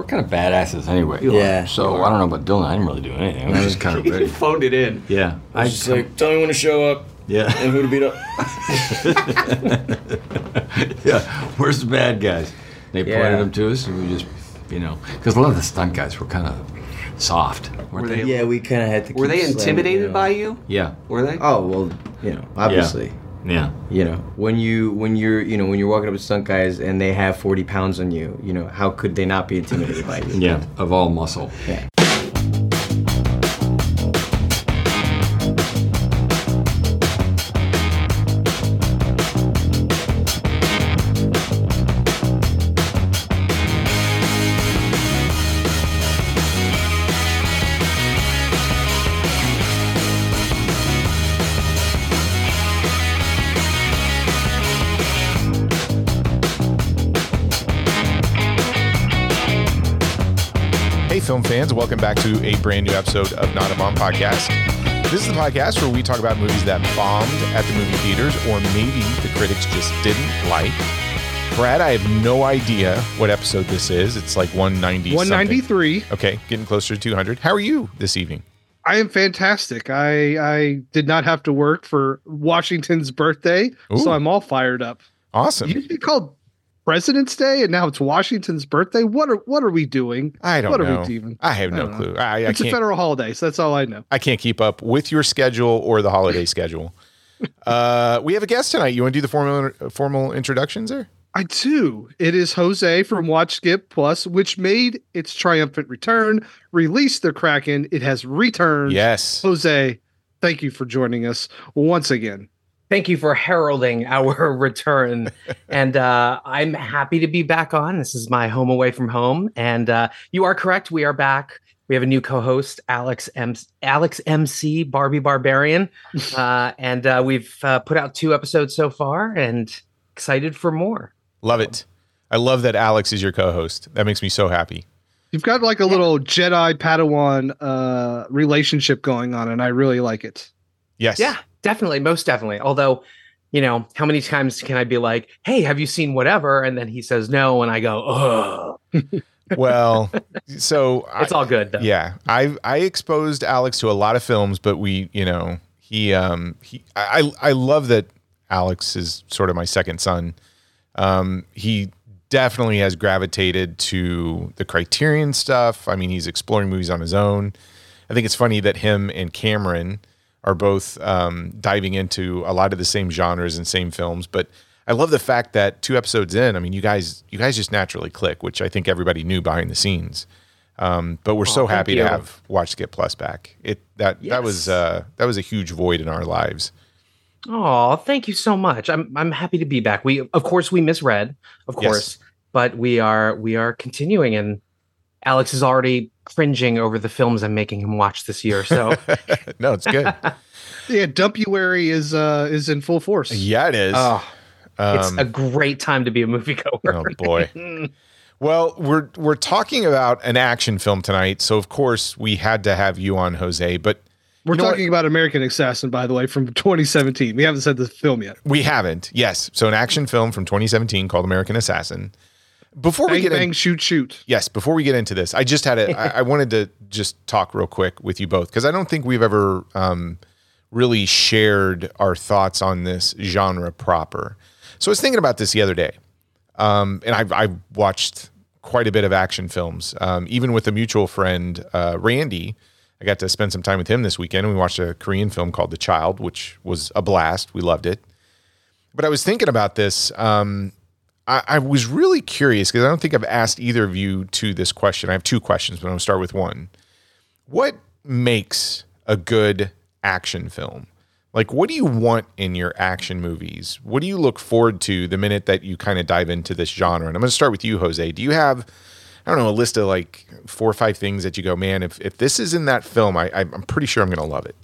we're kind of badasses anyway. Yeah. So I don't know about Dylan. I didn't really do anything. I was just kind of ready. phoned it in. Yeah. I Just like, tell me when to show up yeah. and who to beat up. yeah. Where's the bad guys? They Yeah. pointed them to us, and we just, you know, because a lot of the stunt guys were kind of soft, weren't Were they? they- yeah, we kind of had to. Were keep they slamming, intimidated you know. by you? Yeah. Were they? Oh well, you know, obviously. Yeah. You know, when you when you're you know when you're walking up to stunt guys and they have 40 pounds on you, you know, how could they not be intimidated by you? Yeah. Of all muscle. Yeah. Fans, welcome back to a brand new episode of Not a Bomb Podcast. This is the podcast where we talk about movies that bombed at the movie theaters or maybe the critics just didn't like. Brad, I have no idea what episode this is. It's like 190 something. 193. Okay, getting closer to 200. How are you this evening? I am fantastic. I I did not have to work for Washington's birthday, Ooh. so I'm all fired up. Awesome. Used to be called President's Day, and now it's Washington's birthday. What are what are we doing? I don't what know. are we doing? I have no don't clue. I, I it's a federal holiday, so that's all I know. I can't keep up with your schedule or the holiday schedule. Uh, we have a guest tonight. You want to do the formal formal introductions there? I do. It is Jose from Watch Skip Plus, which made its triumphant return, released the Kraken. It has returned. Yes. Jose, thank you for joining us once again. Thank you for heralding our return. and uh, I'm happy to be back on. This is my home away from home. And uh, you are correct. We are back. We have a new co-host, Alex M. Alex MC Barbie Barbarian, uh, and uh, we've uh, put out two episodes so far, and excited for more. Love it. I love that Alex is your co-host. That makes me so happy. You've got like a little Jedi Padawan uh, relationship going on, and I really like it. Yes. Yeah, definitely, most definitely. Although, you know, how many times can I be like, "Hey, have you seen whatever?" and then he says no, and I go, "Oh, Well, so it's I, all good." Though. yeah, I I exposed Alex to a lot of films, but we, you know, he um he I I love that Alex is sort of my second son. Um, he definitely has gravitated to the Criterion stuff. I mean, he's exploring movies on his own. I think it's funny that him and Cameron are both um, diving into a lot of the same genres and same films. But I love the fact that two episodes in, I mean, you guys, you guys just naturally click, which I think everybody knew behind the scenes. Um, but we're so happy to have Watch Skip Plus back. It that that was uh, that was a huge void in our lives. Oh, thank you so much. I'm I'm happy to be back. We of course we misread, of Yes. course, but we are we are continuing and Alex is already cringing over the films I'm making him watch this year. So no, it's good. Yeah, Dumpuary is uh is in full force. yeah, it is. oh, it's Um, a great time to be a moviegoer. Oh boy. Well, we're we're talking about an action film tonight, so of course we had to have you on, Jose. But We're You know what? talking about American Assassin, by the way, from 2017. We haven't said the film yet. we haven't. Yes, so an action film from 2017 called American Assassin. Before we get bang in, shoot shoot. yes, before we get into this, I just had a. I, I wanted to just talk real quick with you both because I don't think we've ever um, really shared our thoughts on this genre proper. So I was thinking about this the other day, um, and I've, I've watched quite a bit of action films. Um, even with a mutual friend, uh, Randy, I got to spend some time with him this weekend, and we watched a Korean film called The Child, which was a blast. We loved it. But I was thinking about this. Um, I, I was really curious because I don't think I've asked either of you to this question. I have two questions, but I'm going to start with one. What makes a good action film? Like, what do you want in your action movies? What do you look forward to the minute that you kind of dive into this genre? And I'm going to start with you, Jose. Do you have, I don't know, a list of like four or five things that you go, man, if, if this is in that film, I, I'm pretty sure I'm going to love it.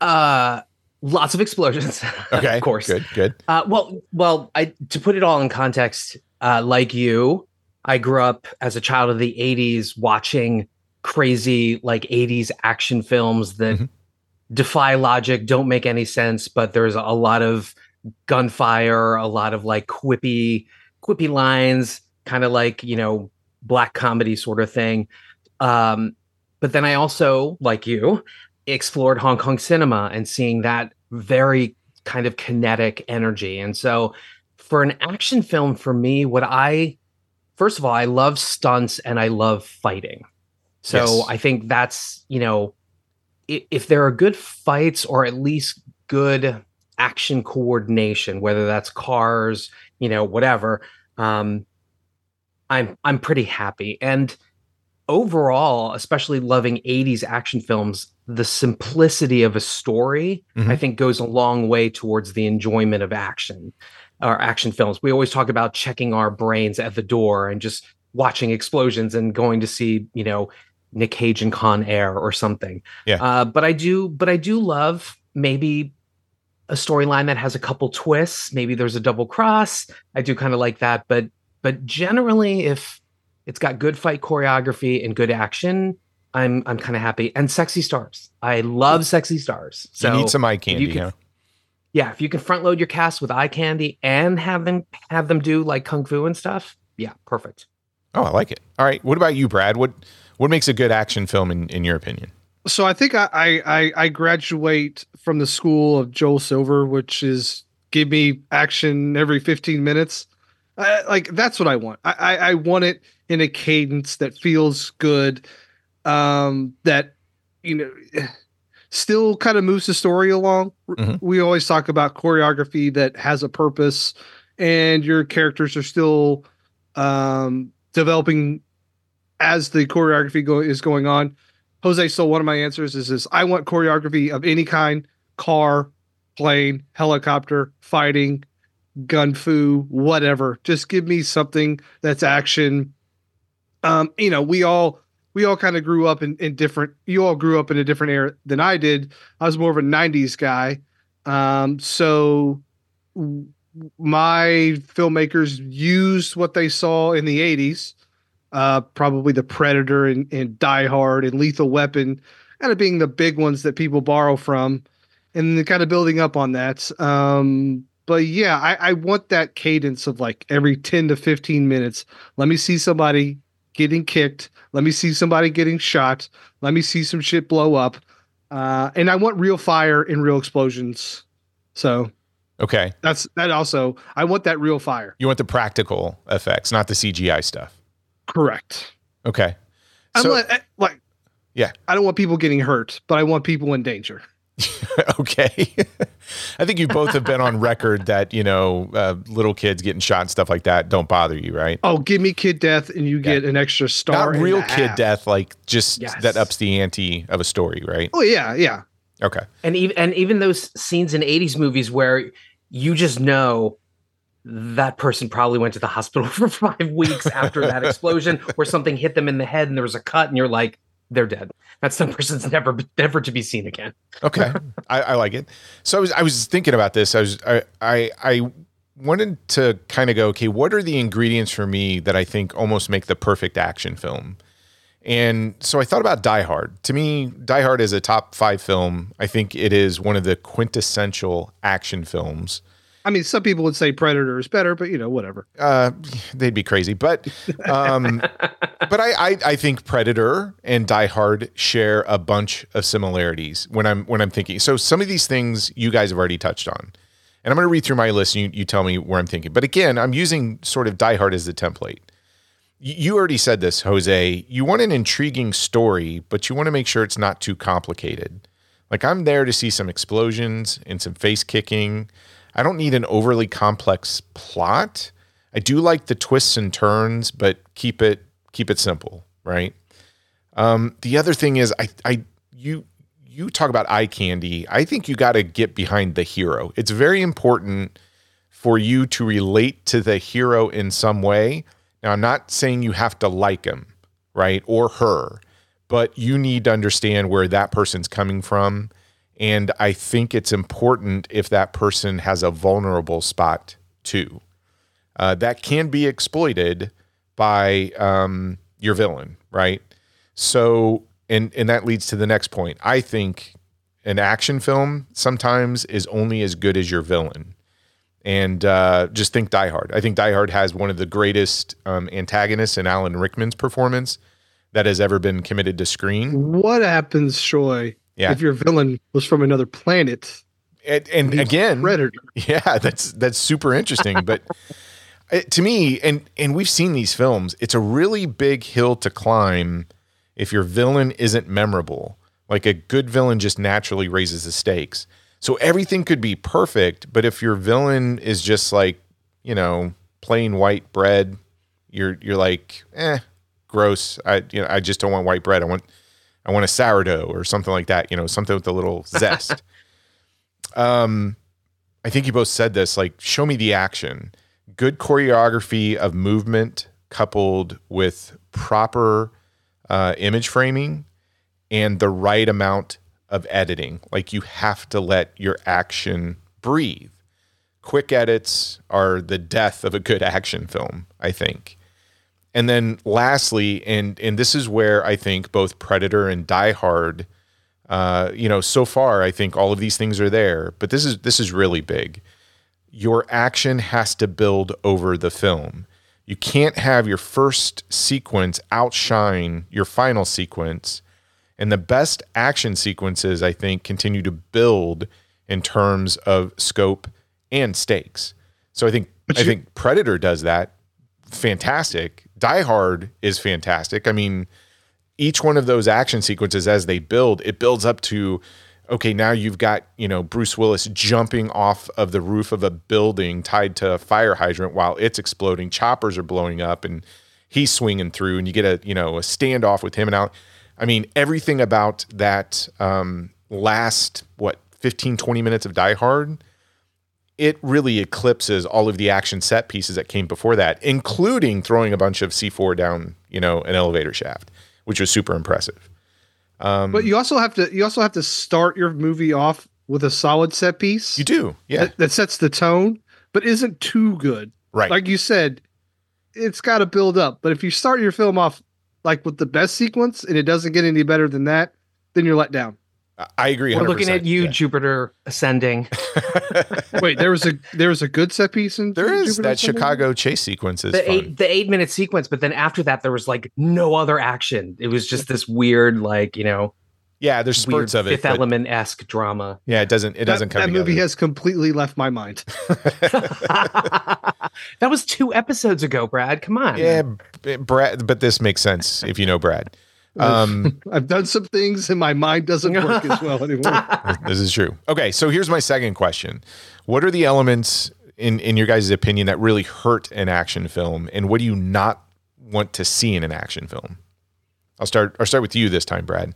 Uh lots of explosions. Okay. of course. Good, good. Uh, well, well, I to put it all in context, uh, like you, I grew up as a child of the '80s watching crazy like '80s action films that Mhm. defy logic, don't make any sense, but there's a lot of gunfire, a lot of like quippy, quippy lines, kind of like you know black comedy sort of thing. Um, but then I also, like you, explored Hong Kong cinema and seeing that very kind of kinetic energy. And so for an action film, for me, what I first of all, I love stunts and I love fighting. So Yes. I think that's, you know, i- if there are good fights or at least good action coordination, whether that's cars, you know, whatever, um, I'm I'm pretty happy. And overall, especially loving 80s action films, the simplicity of a story, Mhm. I think goes a long way towards the enjoyment of action or action films. We always talk about checking our brains at the door and just watching explosions and going to see, you know, Nick Cage and Con Air or something. Yeah. Uh, but I do, but I do love maybe a storyline that has a couple twists. Maybe there's a double cross. I do kind of like that. But but generally, if it's got good fight choreography and good action, I'm I'm kind of happy. And sexy stars. I love sexy stars. So you need some eye candy. can- huh? yeah, if you can front load your cast with eye candy and have them have them do like kung fu and stuff, yeah, perfect. Oh, I like it. All right. What about you, Brad? What what makes a good action film in, in your opinion? So I think I, I I I graduate from the school of Joel Silver, which is give me action every 15 minutes. I, like that's what I want. I, I I want it in a cadence that feels good, um, that you know still kind of moves the story along. Mhm. We always talk about choreography that has a purpose, and your characters are still um, developing as the choreography go- is going on. Jose stole one of my answers. Is this? I want choreography of any kind: car, plane, helicopter, fighting, gun fu, whatever. Just give me something that's action. Um, you know, we all we all kind of grew up in, in different. You all grew up in a different era than I did. I was more of a '90s guy. Um, so my filmmakers used what they saw in the '80s uh, probably the Predator and, and Die Hard and Lethal Weapon, kind of being the big ones that people borrow from, and kind of building up on that. Um, but yeah, I, I want that cadence of like every 10 to 15 minutes. Let me see somebody getting kicked. Let me see somebody getting shot. Let me see some shit blow up. Uh, and I want real fire and real explosions. So Okay. that's that also, I want that real fire. You want the practical effects, not the CGI stuff. Correct. Okay. I'm So- like, like, Yeah. I don't want people getting hurt, but I want people in danger. okay. I think you both have been on record that, you know, uh, little kids getting shot and stuff like that don't bother you, right? Oh, give me kid death, and you get an extra star. Not real kid half. death, like just Yes. that ups the ante of a story, right? Oh yeah, yeah. Okay. And even and even those scenes in 80s movies where you just know that person probably went to the hospital for five weeks after that explosion or something hit them in the head and there was a cut and you're like they're dead that's the person's never never to be seen again Okay, I, I like it. So I was I was thinking about this. I was I I, I wanted to kind of go, okay, what are the ingredients for me that I think almost make the perfect action film? And so I thought about Die Hard. To me, Die Hard is a top five film. I think it is one of the quintessential action films. I mean, some people would say Predator is better, but you know, whatever. Uh, they'd be crazy, but um, but I, I I think Predator and Die Hard share a bunch of similarities when I'm when I'm thinking. So some of these things you guys have already touched on, and I'm going to read through my list. And you you tell me where I'm thinking. But again, I'm using sort of Die Hard as the template. Y- You already said this, Jose. You want an intriguing story, but you want to make sure it's not too complicated. Like I'm there to see some explosions and some face kicking. I don't need an overly complex plot. I do like the twists and turns, but keep it keep it simple, right? Um, the other thing is, I I you you talk about eye candy. I think you got to get behind the hero. It's very important for you to relate to the hero in some way. Now, I'm not saying you have to like him, right, or her, but you need to understand where that person's coming from. And I think it's important if that person has a vulnerable spot too. Uh, that can be exploited by um, your villain, right? So, and and that leads to the next point. I think an action film sometimes is only as good as your villain. and uh, just think Die Hard. I think Die Hard has one of the greatest um, antagonists in Alan Rickman's performance that has ever been committed to screen. What happens, Troy, Yeah. if your villain was from another planet? And, and again, Predator. Yeah, that's that's super interesting. But it, to me, and and we've seen these films, it's a really big hill to climb if your villain isn't memorable. Like a good villain just naturally raises the stakes. So everything could be perfect, but if your villain is just like, you know, plain white bread, you're you're like, eh, gross. I you know, I just don't want white bread. I want I want a sourdough or something like that, you know, something with a little zest. um I think you both said this like show me the action. Good choreography of movement coupled with proper uh, image framing and the right amount of editing. Like you have to let your action breathe. Quick edits are the death of a good action film, I think. And then lastly, and and this is where I think both Predator and Die Hard, uh, you know, so far I think all of these things are there, but this is this is really big. Your action has to build over the film. You can't have your first sequence outshine your final sequence. And the best action sequences, I think, continue to build in terms of scope and stakes. So I think But I you- think Predator does that fantastic. Die Hard is fantastic. I mean, each one of those action sequences as they build, it builds up to okay, now you've got, you know, Bruce Willis jumping off of the roof of a building tied to a fire hydrant while it's exploding. Choppers are blowing up and he's swinging through and you get a, you know, a standoff with him and out. I mean, everything about that um, last, what, 15, 20 minutes of Die Hard, it really eclipses all of the action set pieces that came before that, including throwing a bunch of C4 down, you know, an elevator shaft, which was super impressive. Um, But you also have to you also have to start your movie off with a solid set piece you do, yeah, that, that sets the tone, but isn't too good. right. Like you said, it's got to build up. But if you start your film off like with the best sequence and it doesn't get any better than that, then you're let down. I agree. We're looking at you, yeah. Jupiter ascending. Wait, there was a there was a good set piece in There is Jupiter that Ascending? Chicago chase sequence is the fun. eight the eight minute sequence, but then after that there was like no other action. It was just this weird, like, you know, yeah, there's weird spurts of it. fifth but element esque drama. yeah, it doesn't. It doesn't that, come that movie has completely left my mind. that was two episodes ago, Brad. Come on. yeah, Brad. But this makes sense if you know Brad. Um, I've done some things and my mind doesn't work as well anymore. this is true. Okay, so here's my second question: What are the elements in in your guys' opinion that really hurt an action film, and what do you not want to see in an action film? I'll start. I'll start with you this time, Brad.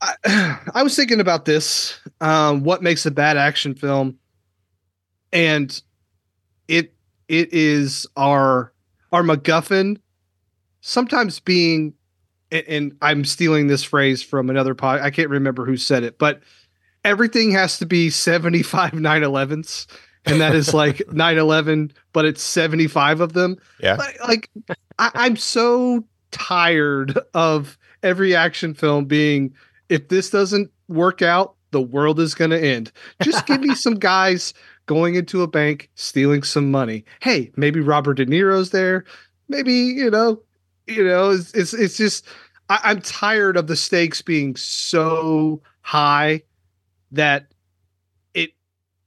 I, I was thinking about this. Um, what makes a bad action film? And it it is our our MacGuffin sometimes being and, and I'm stealing this phrase from another pod. I can't remember who said it, but everything has to be 75 911s. And that is like 911, but it's 75 of them. Yeah. Like, like I, I'm so tired of every action film being if this doesn't work out, the world is going to end. Just give me some guys going into a bank stealing some money. Hey, maybe Robert De Niro's there. Maybe you know, you know, it's it's, it's just I, I'm tired of the stakes being so high that it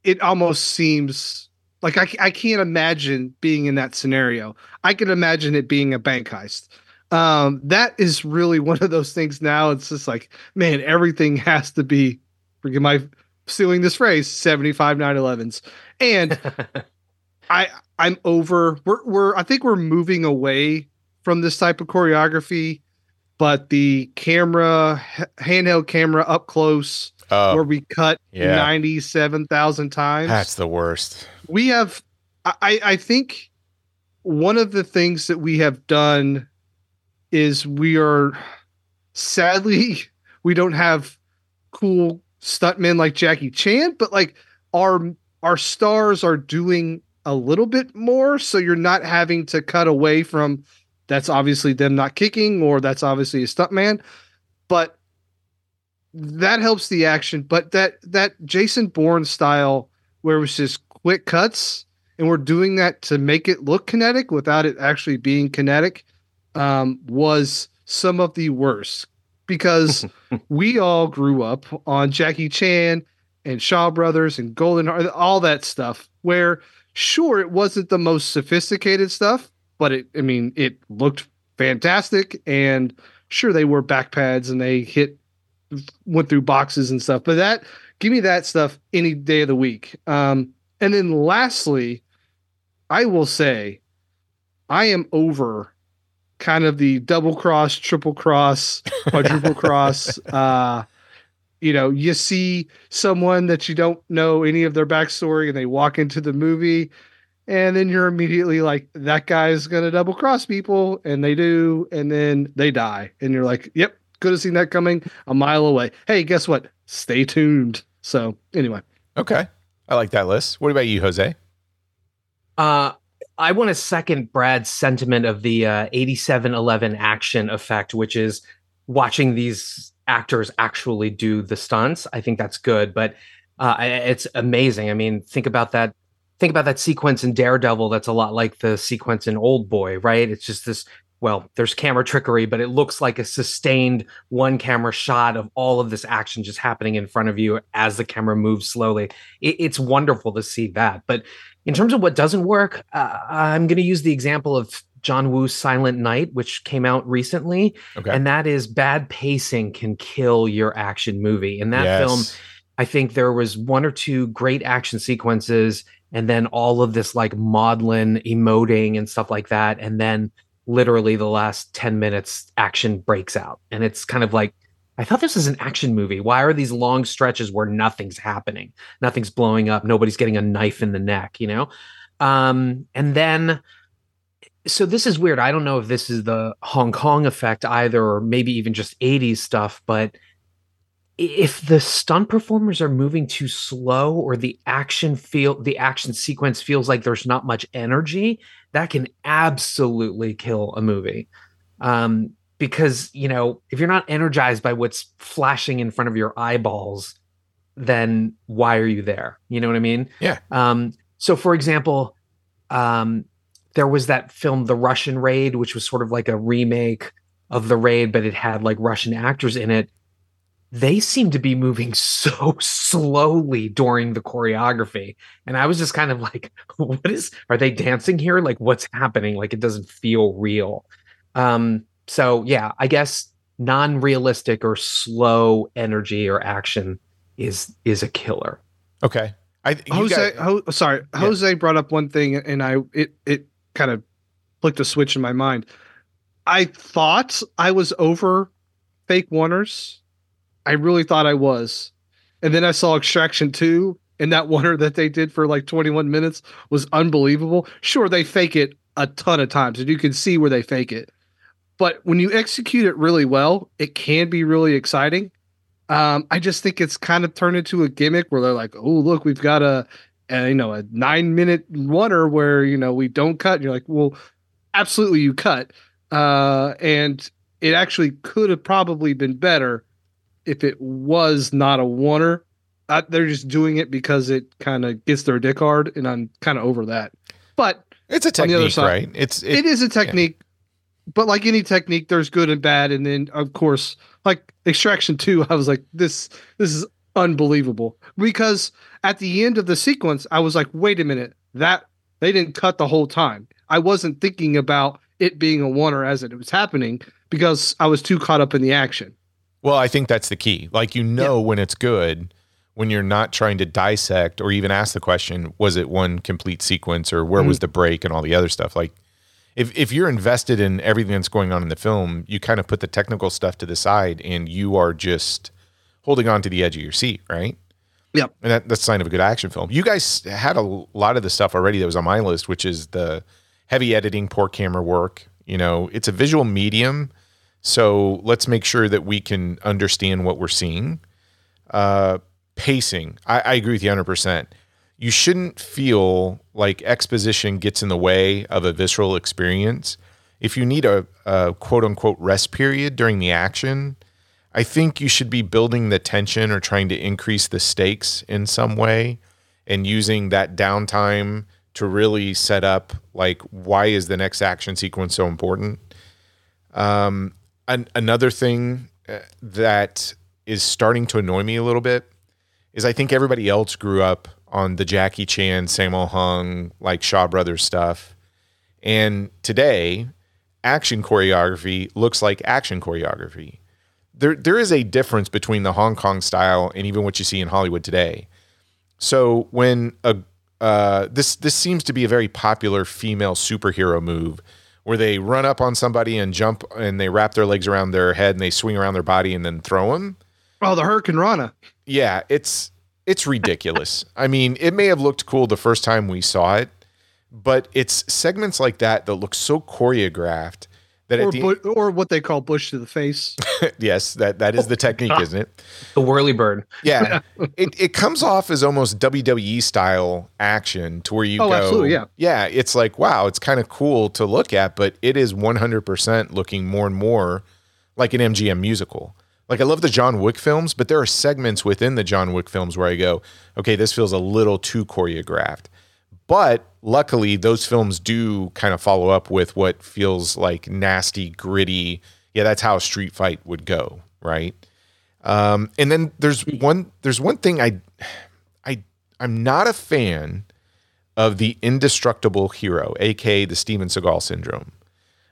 it almost seems like I, I can't imagine being in that scenario. I can imagine it being a bank heist. Um that is really one of those things now. It's just like man everything has to be forgive my stealing this phrase 75 911s and i i'm over we're, we're i think we're moving away from this type of choreography but the camera handheld camera up close Oh, where we cut yeah. 97,000 times that's the worst. we have I, I think one of the things that we have done is we are sadly we don't have cool stuntmen like Jackie Chan, but like our our stars are doing a little bit more, so you're not having to cut away from that's obviously them not kicking or that's obviously a stuntman, but that helps the action. But that that Jason Bourne style where it was just quick cuts and we're doing that to make it look kinetic without it actually being kinetic, um, was some of the worst because we all grew up on Jackie Chan and Shaw Brothers and Golden all that stuff. Where sure it wasn't the most sophisticated stuff, but it I mean it looked fantastic and sure they wore back pads and they hit went through boxes and stuff. But that give me that stuff any day of the week. Um, and then lastly, I will say I am over kind of the double cross, triple cross, quadruple cross. Uh, you know, you see someone that you don't know any of their backstory and they walk into the movie and then you're immediately like that guy's going to double cross people and they do and then they die and you're like yep could have seen that coming a mile away hey guess what stay tuned so anyway Okay. I like that list. What about you, Jose? Uh, I want to second Brad's sentiment of the uh, 87Eleven action effect, which is watching these actors actually do the stunts. I think that's good, but uh, it's amazing. I mean, think about that. Think about that sequence in Daredevil. That's a lot like the sequence in Old Boy, right? It's just this. Well, there's camera trickery, but it looks like a sustained one camera shot of all of this action just happening in front of you as the camera moves slowly. It, it's wonderful to see that. But in terms of what doesn't work, uh, I'm going to use the example of John Woo's Silent Night, which came out recently, Okay. and that is bad pacing can kill your action movie. In that Yes. film, I think there was one or two great action sequences, and then all of this like maudlin emoting and stuff like that, and then literally the last 10 minutes action breaks out. And it's kind of like i thought this was an action movie. Why are these long stretches where nothing's happening? Nothing's blowing up. Nobody's getting a knife in the neck you know? Um and then so this is weird. I don't know if this is the hong kong effect either or maybe even just 80s stuff but if the stunt performers are moving too slow or the action feel the action sequence feels like there's not much energy that can absolutely kill a movie. Um because you know if you're not energized by what's flashing in front of your eyeballs then why are you there? You know what i mean? Yeah. um so for example um there was that film the russian raid which was sort of like a remake of the raid but it had like russian actors in it they seem to be moving so slowly during the choreography and i was just kind of like what is are they dancing here like what's happening like it doesn't feel real um so yeah i guess non-realistic or slow energy or action is is a killer Okay. I you Jose, got- Ho, sorry, Yeah. Jose brought up one thing, and I it it kind of flicked a switch in my mind. I thought I was over fake oneers. I really thought I was, and then I saw Extraction two, and that oneer that they did for like twenty one minutes was unbelievable. Sure, they fake it a ton of times, and you can see where they fake it. But when you execute it really well, it can be really exciting. Um, I just think it's kind of turned into a gimmick where they're like, "Oh, look, we've got a, a you know a nine minute runner where you know we don't cut." And you're like, "Well, absolutely, you cut." Uh, and it actually could have probably been better if it was not a oneer. Uh, they're just doing it because it kind of gets their dick hard, and I'm kind of over that. But it's a on the other technique, side- right? It's it, it is a technique, but like any technique, there's good and bad. And then, of course, like Extraction Two, I was like, this this is unbelievable because at the end of the sequence, I was like, wait a minute, that they didn't cut the whole time. I wasn't thinking about it being a oneer as it was happening because I was too caught up in the action. Well, I think that's the key. Like you know when it's good when you're not trying to dissect or even ask the question, was it one complete sequence or where was mm. the break and all the other stuff. Like if if you're invested in everything that's going on in the film, you kind of put the technical stuff to the side and you are just holding on to the edge of your seat, right? Yep. And that, that's a sign of a good action film. You guys had a lot of the stuff already that was on my list, which is the heavy editing, poor camera work. You know, it's a visual medium. So let's make sure that we can understand what we're seeing. Uh, pacing, I, I agree with you 100%. You shouldn't feel like exposition gets in the way of a visceral experience. If you need a, a quote unquote rest period during the action, I think you should be building the tension or trying to increase the stakes in some way and using that downtime to really set up like why is the next action sequence so important. Um, an, another thing uh, that is starting to annoy me a little bit is I think everybody else grew up on the Jackie Chan, Sammo Hung, like Shaw Brothers stuff. And today, action choreography looks like action choreography. There, there is a difference between the Hong Kong style and even what you see in Hollywood today. So when a uh, this this seems to be a very popular female superhero move, where they run up on somebody and jump and they wrap their legs around their head and they swing around their body and then throw them. Oh, the Hurricanrana. Yeah, it's it's ridiculous. I mean, it may have looked cool the first time we saw it, but it's segments like that that look so choreographed that Or, at the bu- or what they call bush to the face. yes, that that is the technique, ah. isn't it? The whirly bird. Yeah, it it comes off as almost WWE style action to where you Oh, go, absolutely, yeah. yeah. It's like wow, it's kind of cool to look at, but it is one hundred percent looking more and more like an MGM musical. Like I love the John Wick films, but there are segments within the John Wick films where I go, okay, this feels a little too choreographed. But luckily, those films do kind of follow up with what feels like nasty, gritty. Yeah, that's how a street fight would go, right? Um, and then there's one there's one thing I I I'm not a fan of the indestructible hero, aka the Steven Seagal syndrome.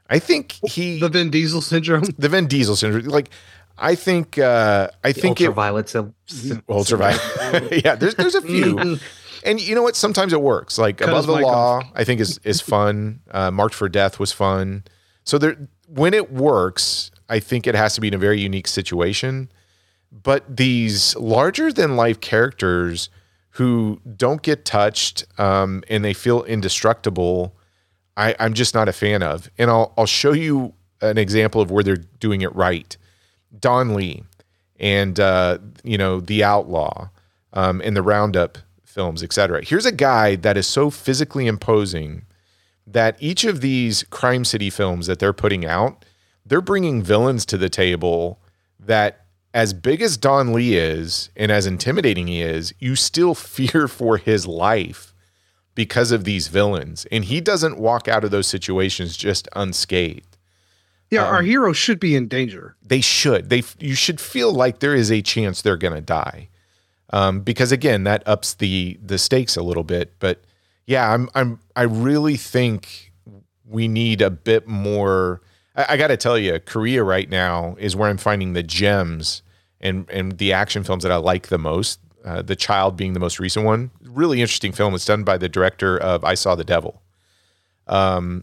I think he The Vin Diesel syndrome. the Vin Diesel syndrome. Like I think uh I The think it ultraviolet. sil- sil- ultraviolet. yeah, there's there's a few. And you know what? Sometimes it works. Like above the law, I think is is fun. Uh, Marked for Death was fun. So there, when it works, I think it has to be in a very unique situation. But these larger than life characters who don't get touched um, and they feel indestructible, I, I'm just not a fan of. And I'll I'll show you an example of where they're doing it right. Don Lee and uh, you know the Outlaw um, and the Roundup films, etc. Here's a guy that is so physically imposing that each of these crime city films that they're putting out, they're bringing villains to the table that as big as Don Lee is and as intimidating he is, you still fear for his life because of these villains. And he doesn't walk out of those situations just unscathed Yeah, Um, our hero should be in danger. they should they you should feel like there is a chance they're going to die um, because again that ups the the stakes a little bit but yeah i'm i'm i really think we need a bit more i, I got to tell you korea right now is where i'm finding the gems and and the action films that i like the most uh, the child being the most recent one really interesting film it's done by the director of i saw the devil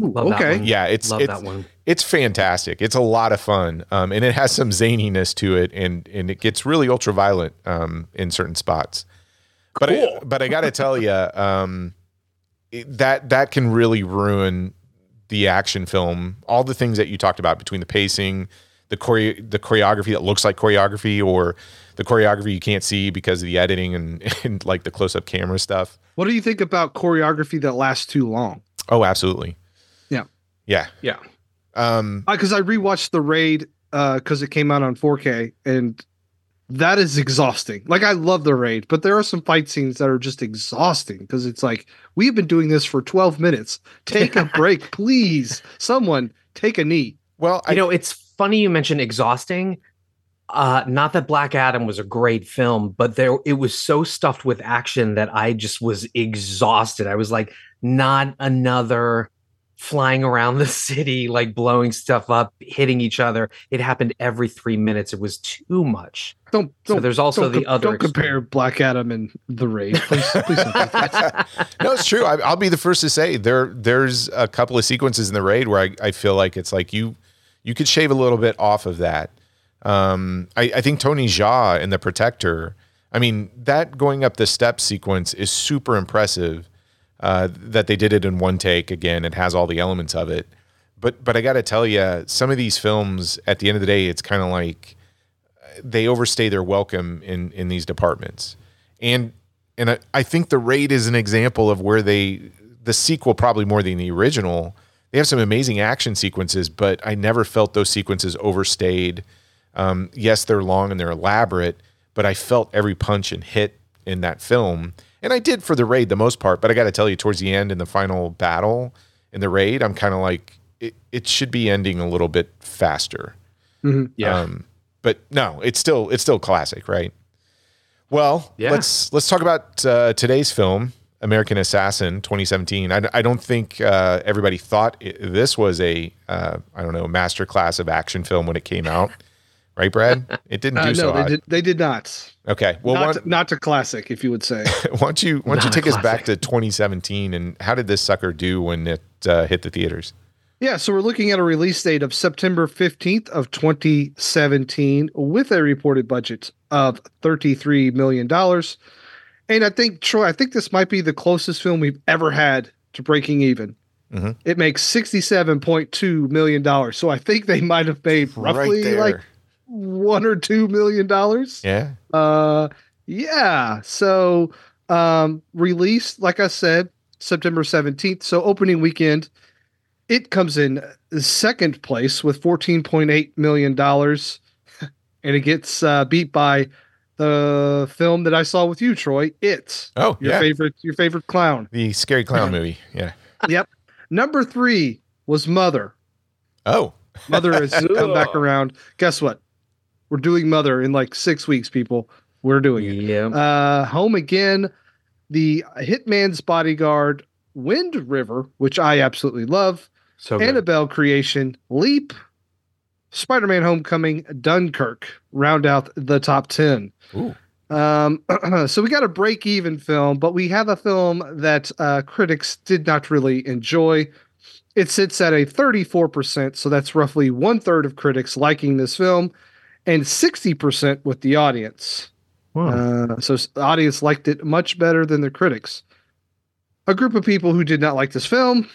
Love that okay. one. yeah it's Love it's, that one. It's fantastic. It's a lot of fun, um, and it has some zaniness to it, and and it gets really ultraviolet um, in certain spots. But I, but I got to tell you, um, that that can really ruin the action film. All the things that you talked about between the pacing, the chore- the choreography that looks like choreography, or the choreography you can't see because of the editing and, and like the close up camera stuff. What do you think about choreography that lasts too long? Oh, absolutely. Yeah. Yeah. Yeah. Um, Because I rewatched the raid because it came out on 4K and that is exhausting. Like I love the raid, but there are some fight scenes that are just exhausting because it's like we've been doing this for 12 minutes. Take a break, please. Someone take a knee. well, I You know, it's funny you mentioned exhausting. Uh, not that Black Adam was a great film, but there it was so stuffed with action that I just was exhausted. I was like, not another flying around the city, like blowing stuff up, hitting each other. It happened every three minutes. It was too much. Don't So don't there's also don't the com- other Don't compare Black Adam and the raid. Please, please don't no, it's true. I, I'll be the first to say there. There's a couple of sequences in the raid where I, I feel like it's like you you could shave a little bit off of that. Um, I, I think Tony Jaa in the Protector. I mean, that going up the steps sequence is super impressive. Uh, that they did it in one take. Again, it has all the elements of it. But but I got to tell you, some of these films, at the end of the day, it's kind of like they overstay their welcome in in these departments. And and I, I think the raid is an example of where they the sequel probably more than the original. They have some amazing action sequences, but I never felt those sequences overstayed. Um, yes, they're long and they're elaborate, but I felt every punch and hit in that film. And I did for the raid the most part. But I got to tell you, towards the end in the final battle in the raid, I'm kind of like it, it should be ending a little bit faster. Yeah. Um, but no, it's still it's still classic, right? Well, Yeah. let's let's talk about uh, today's film, American Assassin, 2017. I, I don't think uh, everybody thought it, this was a uh, I don't know masterclass of action film when it came out, right, Brad? It didn't do Uh, so no, they hot. did. They did not. Okay, well, not, why, to, not to classic, if you would say. why don't you why don't you Not a take us back to 2017 and how did this sucker do when it uh, hit the theaters? Yeah, so we're looking at a release date of September 15th of 2017 with a reported budget of 33 million dollars. And I think Troy, I think this might be the closest film we've ever had to breaking even. Mhm. It makes 67.2 million dollars. So I think they might have made roughly there. like 1 or 2 million dollars. Yeah. Uh yeah. So um released, like I said, September 17th. So opening weekend, it comes in second place with 14.8 million dollars. And it gets uh, beat by the film that I saw with you, Troy. It Oh, your yeah. favorite your favorite clown. The scary clown movie. Yeah. Yep. Number three was Mother. Oh. Mother has come back around. Guess what? We're doing Mother in like six weeks, people. We're doing it. yeah. Uh, home again, the Hitman's Bodyguard, Wind River, which I absolutely love, so good. Annabelle Creation, Leap, Spider Man Homecoming, Dunkirk round out the top 10. Ooh. Um, so we got a break even film, but we have a film that uh, critics did not really enjoy. It sits at a 34%, so that's roughly one third of critics liking this film, and 60% with the audience. Wow. Uh, so the audience liked it much better than the critics. A group of people who did not like this film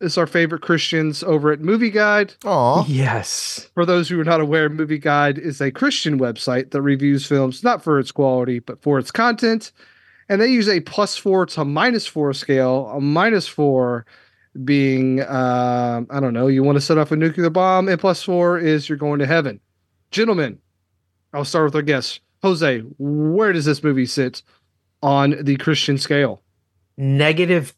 is our favorite Christians over at Movie Guide. Aw. yes. For those who are not aware, Movie Guide is a Christian website that reviews films not for its quality, but for its content. And they use a plus four to minus four scale, a minus four being, um, I don't know, you want to set off a nuclear bomb, and plus four is you're going to heaven. Gentlemen, I'll start with our guest. Jose, where does this movie sit on the Christian scale? Negative.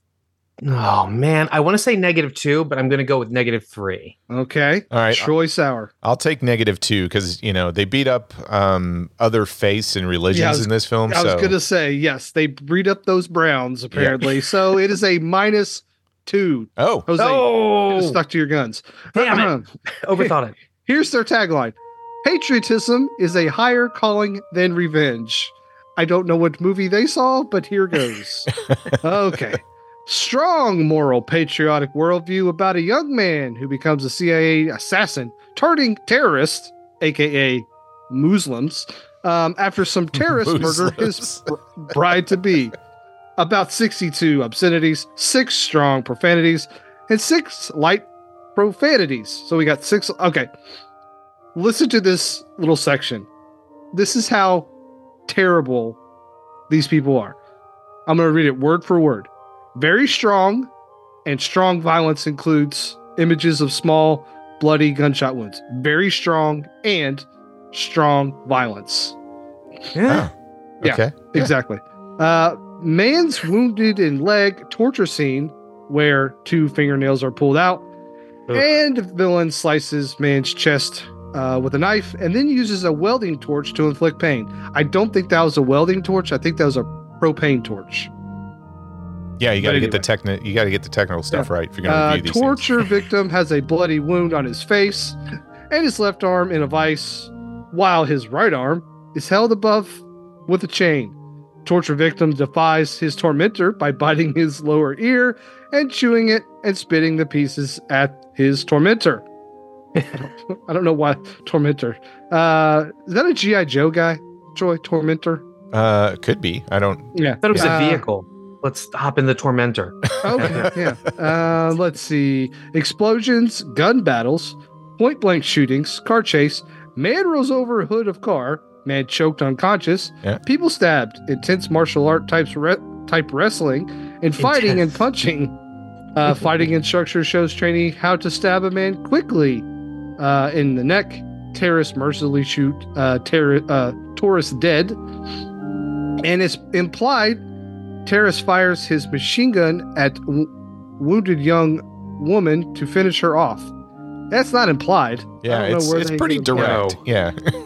Oh man, I want to say negative two, but I'm going to go with negative three. Okay. All right. Troy Sauer. I'll take negative two because you know they beat up um, other faiths and religions Yeah, was- in this film. I was going to say, yes, they breed up those Browns, apparently. so it is a minus two. oh, Jose, Oh, stuck to your guns. damn it! Overthought it. Here's their tagline Patriotism is a higher calling than revenge. I don't know what movie they saw, but here goes. okay. Strong moral patriotic worldview about a young man who becomes a CIA assassin, turning terrorist, aka Muslims, um, after some terrorist murder his bride to be. About 62 obscenities, six strong profanities, and six light profanities. So we got six. Okay. Listen to this little section. This is how terrible these people are. I'm going to read it word for word. Very strong, and strong violence includes images of small, bloody gunshot wounds. Very strong and strong violence. Yeah. Yeah. Okay. Exactly. Uh, man's wounded in leg torture scene where two fingernails are pulled out, Ugh. and villain slices man's chest uh, with a knife and then uses a welding torch to inflict pain. I don't think that was a welding torch. I think that was a propane torch. Yeah, you got to But get the anyway. techni- You got to get the technical stuff right if you're going to Uh, review these things. torture victim has a bloody wound on his face and his left arm in a vice, while his right arm is held above with a chain. Torture victim defies his tormentor by biting his lower ear and chewing it and spitting the pieces at his tormentor. I don't, know why tormentor. Uh, is that a GI Joe guy? Troy tormentor. Uh, could be. I don't. Yeah, I thought it was Uh, a vehicle. Let's hop in the tormentor. Okay, yeah. Uh, let's see. Explosions, gun battles, point blank shootings, car chase, man rolls over a hood of car, man choked unconscious, Yeah. people stabbed, intense martial art types re- type wrestling, and fighting and punching. Uh, fighting instructor shows trainee how to stab a man quickly uh, in the neck. Terrorists mercilessly shoot uh, terror, uh, tourists dead. And it's implied Terrace fires his machine gun at w- wounded young woman to finish her off. That's not implied. Yeah, I don't know it's it's pretty get it from. direct. Yeah.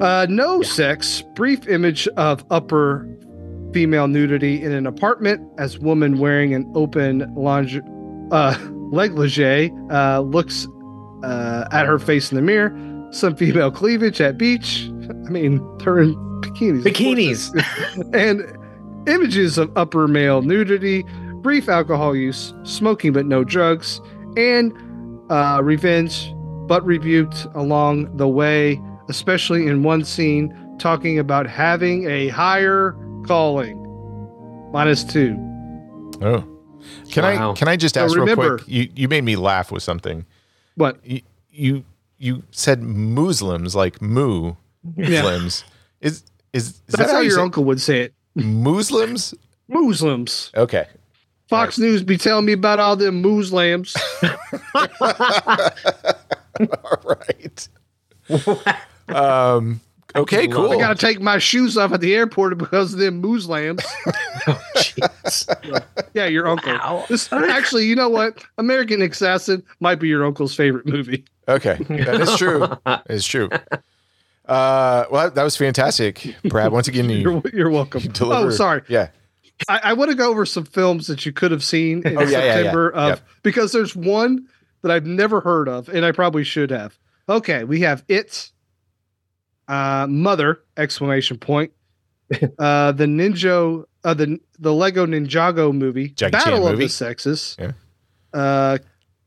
Uh, no sex. Brief image of upper female nudity in an apartment as woman wearing an open linge- uh, negligee uh, looks uh, at her face in the mirror. Some female cleavage at beach. I mean, they're in bikinis. Bikinis. and images of upper male nudity, brief alcohol use, smoking but no drugs, and uh, revenge, but rebuked along the way, especially in one scene talking about having a higher calling. Minus two. Oh. Can Wow. I can I just So ask real quick? You you made me laugh with something. What? You you, you said Muslims like moo Yeah. Muslims. Is is, is That's that how your say- uncle would say it. Muslims? Muslims. Okay. Fox News be telling me about all them Muslims. All right. um okay, love cool. I gotta take my shoes off at the airport because of them Muslims. Jeez. Yeah, your uncle. Wow. This, actually, you know what? American Assassin might be your uncle's favorite movie. Okay. That is true. it's true. Uh well that was fantastic. Brad, once again you You're, you're welcome. deliver Oh, sorry. Yeah. I, I want to go over some films that you could have seen in Oh, yeah, yeah, yeah. September of Yep. because there's one that I've never heard of, and I probably should have. Okay, we have it, uh, mother exclamation point, uh, the Ninja, uh, the the Lego Ninjago movie, Jackie Chan Battle of movie. the Sexes, Yeah. uh,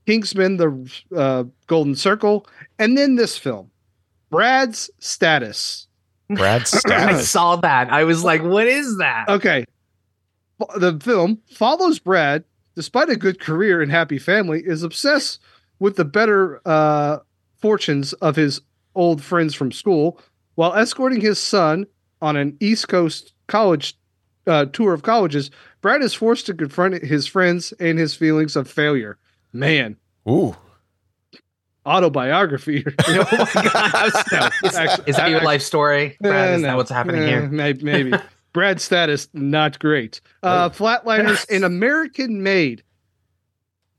Kingsman, the uh, Golden Circle, and then this film, Brad's Status. Brad I saw that. I was like, what is that? Okay. The film follows Brad, despite a good career and happy family, is obsessed with the better uh, fortunes of his old friends from school while escorting his son on an East Coast college uh, tour of colleges. Brad is forced to confront his friends and his feelings of failure. Man, Ooh. autobiography. oh my god. Is, Actually- is that your life story? Brad, Eh, is no. that what's happening Eh, here? may- Maybe. Brad's status not great. Uh, Flatliners an American Made.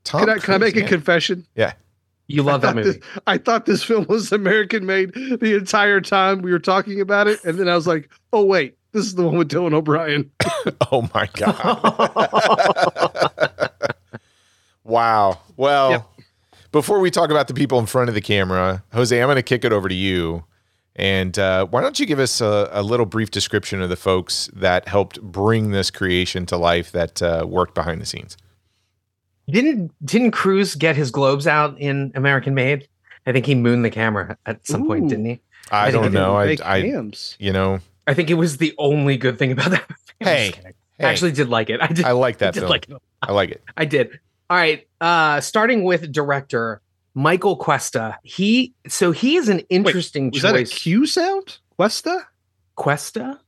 Tom Can I can I make a confession? yeah. Confession? You love that movie. This, I thought this film was American made the entire time we were talking about it, and then I was like, "Oh wait, this is the one with Dylan O'Brien." Oh my god. wow. Well, Yep. before we talk about the people in front of the camera, Jose, I'm going to kick it over to you. And uh, why don't you give us a, a little brief description of the folks that helped bring this creation to life that uh, worked behind the scenes? Didn't didn't Cruz get his globes out in American Made? I think he mooned the camera at some point, didn't he? I, I don't know. I, Make I, hams. you know, I think it was the only good thing about that. movie. Hey, just hey, I actually did like it. I did. I like I that did film. like it. I like it. I did. All right. Uh starting with director Michael Cuesta. He so he is an interesting Was that a choice. Q sound? Cuesta? Cuesta?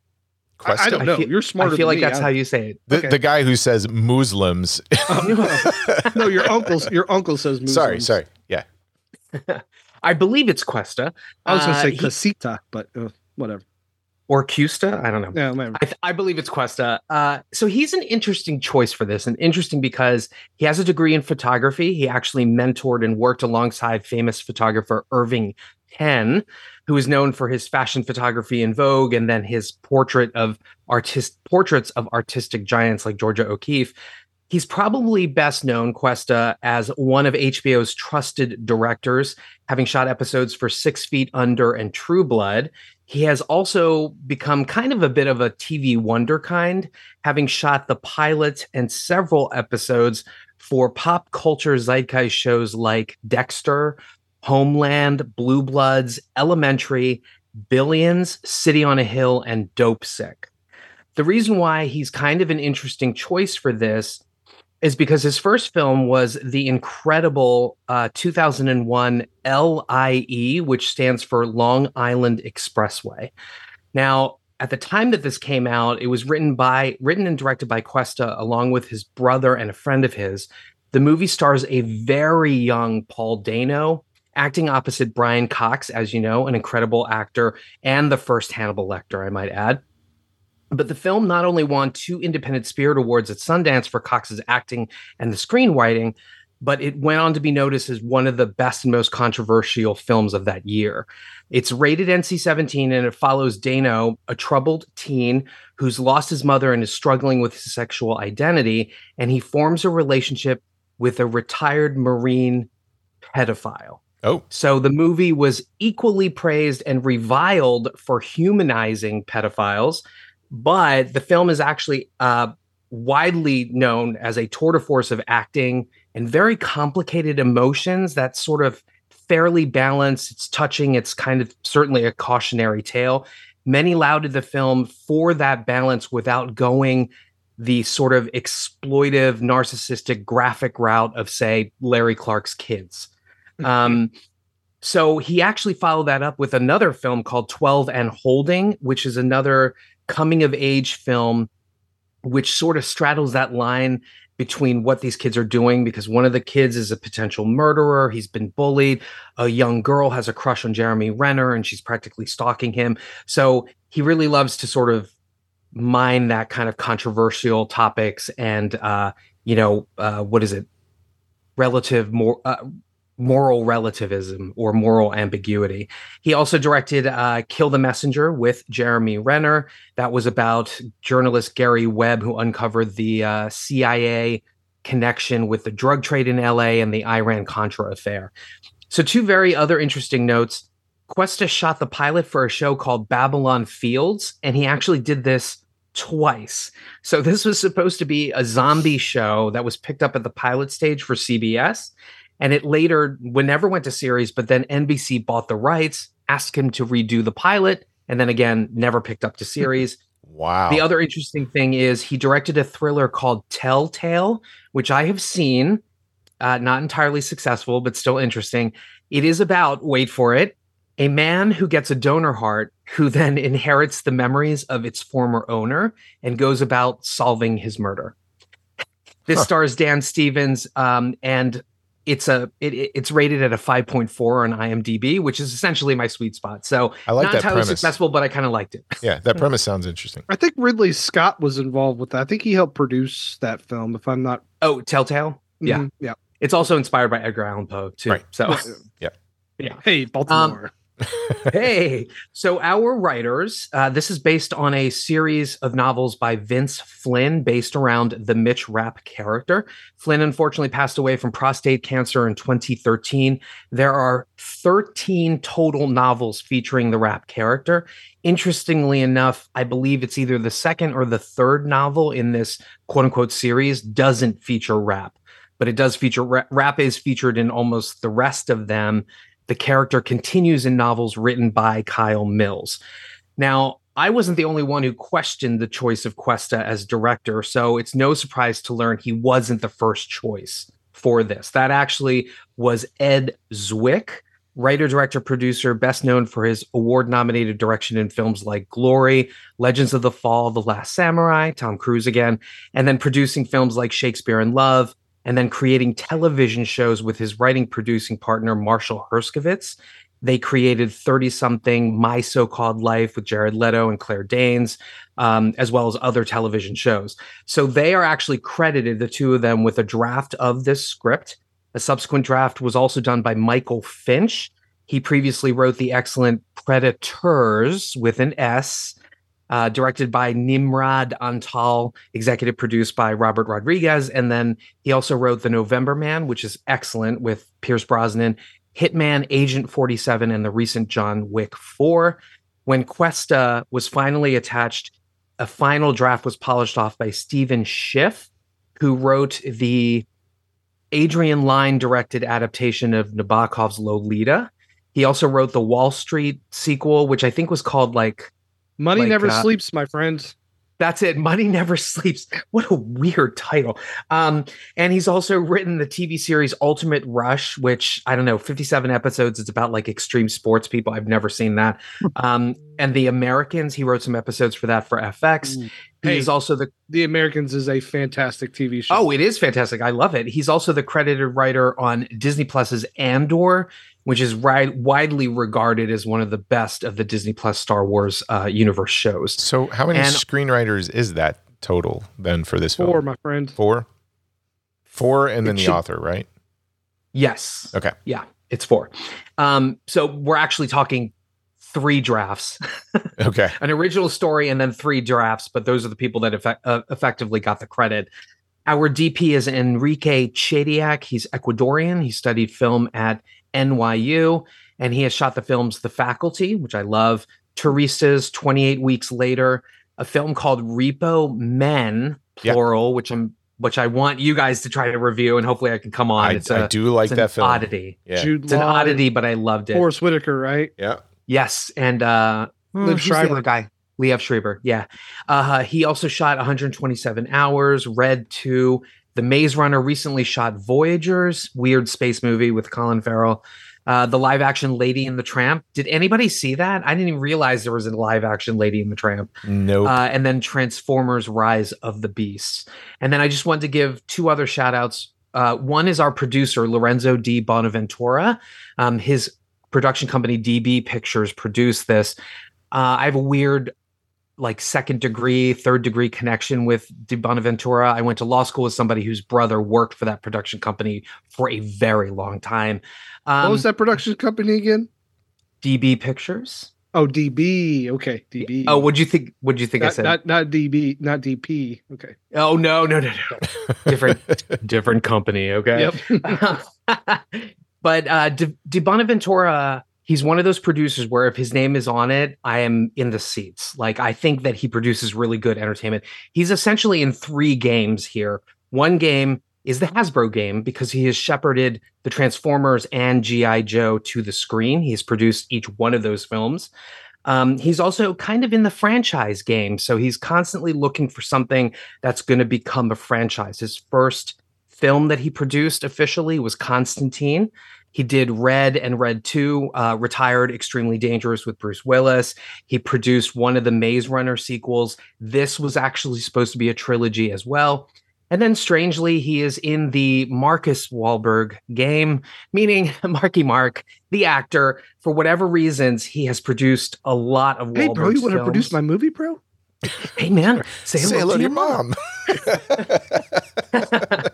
I, I don't I know. feel- You're smarter. I feel than like me. that's how you say it. The, okay. the guy who says Muslims. no, your uncle's your uncle says. sorry, Muslims. sorry. Sorry. Yeah. I believe it's Cuesta. I was gonna Uh, say he- casita, but uh, whatever. or Cuesta. I don't know. Yeah, whatever. I, th- I believe it's Cuesta. Uh, so he's an interesting choice for this, and interesting because he has a degree in photography. He actually mentored and worked alongside famous photographer Irving Penn, who is known for his fashion photography in Vogue, and then his portrait of artist portraits of artistic giants like Georgia O'Keeffe. He's probably best known, Cuesta, as one of HBO's trusted directors, having shot episodes for Six Feet Under and True Blood. He has also become kind of a bit of a TV wonder kind, having shot the pilot and several episodes for pop culture zeitgeist shows like Dexter, Homeland, Blue Bloods, Elementary, Billions, City on a Hill, and Dope Sick. The reason why he's kind of an interesting choice for this is because his first film was the incredible uh, 2001 LIE, which stands for Long Island Expressway. Now, at the time that this came out, it was written by, written and directed by Cuesta, along with his brother and a friend of his. The movie stars a very young Paul Dano, acting opposite Brian Cox, as you know, an incredible actor and the first Hannibal Lecter, I might add. But the film not only won two Independent Spirit Awards at Sundance for Cox's acting and the screenwriting, but it went on to be noticed as one of the best and most controversial films of that year. It's rated NC 17 and it follows Dano, a troubled teen who's lost his mother and is struggling with his sexual identity. And he forms a relationship with a retired Marine pedophile. Oh, So the movie was equally praised and reviled for humanizing pedophiles, but the film is actually uh, widely known as a tour de force of acting and very complicated emotions that sort of fairly balanced. It's touching. It's kind of certainly a cautionary tale. Many lauded the film for that balance without going the sort of exploitive, narcissistic, graphic route of, say, Larry Clark's Kids. Um, so he actually followed that up with another film called 12 and Holding, which is another coming of age film, which sort of straddles that line between what these kids are doing because one of the kids is a potential murderer. He's been bullied. A young girl has a crush on Jeremy Renner and she's practically stalking him. So he really loves to sort of mine that kind of controversial topics and, uh, you know, uh, what is it? Relative more. Uh, moral relativism or moral ambiguity. He also directed uh, Kill the Messenger with Jeremy Renner. That was about journalist Gary Webb, who uncovered the uh, CIA connection with the drug trade in LA and the Iran Contra affair. So, two very other interesting notes. Cuesta shot the pilot for a show called Babylon Fields, and he actually did this twice. So, this was supposed to be a zombie show that was picked up at the pilot stage for CBS and it later never went to series but then nbc bought the rights asked him to redo the pilot and then again never picked up to series. Wow. the other interesting thing is he directed a thriller called telltale which i have seen. Uh, not entirely successful but still interesting. It is about wait for it a man who gets a donor heart who then inherits the memories of its former owner and goes about solving his murder. This Huh. stars dan stevens um, and it's a it, it- it's rated at a 5.4 on IMDb, which is essentially my sweet spot. So I like not that entirely premise. successful, but I kind of liked it. Yeah, that premise sounds interesting. I think Ridley Scott was involved with that. I think he helped produce that film, if I'm not. Oh, Telltale. Yeah. Mhm, yeah. It's also inspired by Edgar Allan Poe too. Right. So yeah, yeah. Hey, Baltimore. hey, so our writers, uh, this is based on a series of novels by Vince Flynn, based around the Mitch Rapp character. Flynn unfortunately passed away from prostate cancer in 2013. There are 13 total novels featuring the Rapp character. Interestingly enough, I believe it's either the second or the third novel in this quote unquote series doesn't feature Rapp, but it does feature Ra- Rapp is featured in almost the rest of them the character continues in novels written by Kyle Mills. Now, I wasn't the only one who questioned the choice of Cuesta as director, so it's no surprise to learn he wasn't the first choice for this. That actually was Ed Zwick, writer, director, producer, best known for his award nominated direction in films like Glory, Legends of the Fall, The Last Samurai, Tom Cruise again, and then producing films like Shakespeare in Love, and then creating television shows with his writing producing partner Marshall Herskovitz. They created 30 something My So Called Life with Jared Leto and Claire Danes, um, as well as other television shows. So they are actually credited, the two of them, with a draft of this script. A subsequent draft was also done by Michael Finch. He previously wrote the excellent Predators with an S, uh, directed by Nimrod Antal, executive produced by Robert Rodriguez. And then he also wrote The November Man, which is excellent with Pierce Brosnan, Hitman, Agent 47, and the recent John Wick 4. When Cuesta was finally attached, a final draft was polished off by Stephen Schiff, who wrote the Adrian Lyne directed adaptation of Nabokov's Lolita. He also wrote the Wall Street sequel, which I think was called like Money like, never uh, sleeps, my friend. that's it. Money Never Sleeps. What a weird title. Um, and he's also written the TV series Ultimate Rush, which I don't know, 57 episodes. It's about like extreme sports people. I've never seen that. Um, and The Americans, he wrote some episodes for that for FX. He Hey. is also the The Americans is a fantastic TV show. Oh, it is fantastic. I love it. He's also the credited writer on Disney Plus's Andor, which is ri- widely regarded as one of the best of the Disney Plus Star Wars uh, universe shows. So how many And- screenwriters is that total then for this four, film? my friend. Four? Four and then It the should- author, right? Yes. Okay. Yeah, it's four. Um, so we're actually talking three drafts, Okay. an original story, and then three drafts. But those are the people that effect- uh, effectively got the credit. Our DP is Enrique Chediak. He's Ecuadorian. He studied film at NYU, and he has shot the films The Faculty, which I love, Teresa's 28 Weeks Later, a film called Repo Men, Yeah. plural, which I'm which I want you guys to try to review, and hopefully I can come on. I, it's I a do like it's an that film. oddity. Yeah. Jude It's an oddity, but I loved it. Forest Whitaker, right? Yeah. Yes, and uh, Liev the Schreiber. guy, Liev Schreiber. Yeah, uh, he also shot 127 hours. Red Two, The Maze Runner recently shot Voyagers, weird space movie with Colin Farrell. Uh, the live action Lady in the Tramp. Did anybody see that? I didn't even realize there was a live action Lady in the Tramp. Nope. Uh, and then Transformers Rise of the Beasts. And then I just wanted to give two other shout outs. Uh, one is our producer, Lorenzo di Bonaventura. Um, his production company, DB Pictures, produced this. Uh, I have a weird, like, second degree, third degree connection with Di Bonaventura. I went to law school with somebody whose brother worked for that production company for a very long time. Um, what was that production company again? DB Pictures. Oh, DB. Okay, DB. Oh, what'd you think? What'd you think I not, said? not not DB, not DP. Okay. Oh no, no, no, no. different different company, okay? Yep. but uh De, Di Bonaventura, he's one of those producers where if his name is on it, I am in the seats. Like I think that he produces really good entertainment. He's essentially in three games here. One game is the Hasbro game because he has shepherded the Transformers and G.I. Joe to the screen. He's produced each one of those films. Um, he's also kind of in the franchise game. So he's constantly looking for something that's going to become a franchise. His first film that he produced officially was Constantine. He did Red and Red 2, uh, retired Extremely Dangerous with Bruce Willis. He produced one of the Maze Runner sequels. This was actually supposed to be a trilogy as well. And then strangely, he is in the Marcus Wahlberg game, meaning Marky Mark, the actor. For whatever reasons, he has produced a lot of hey, bro, you want to produce my movie, bro? Hey, man, say hello, Say hello to to your mom.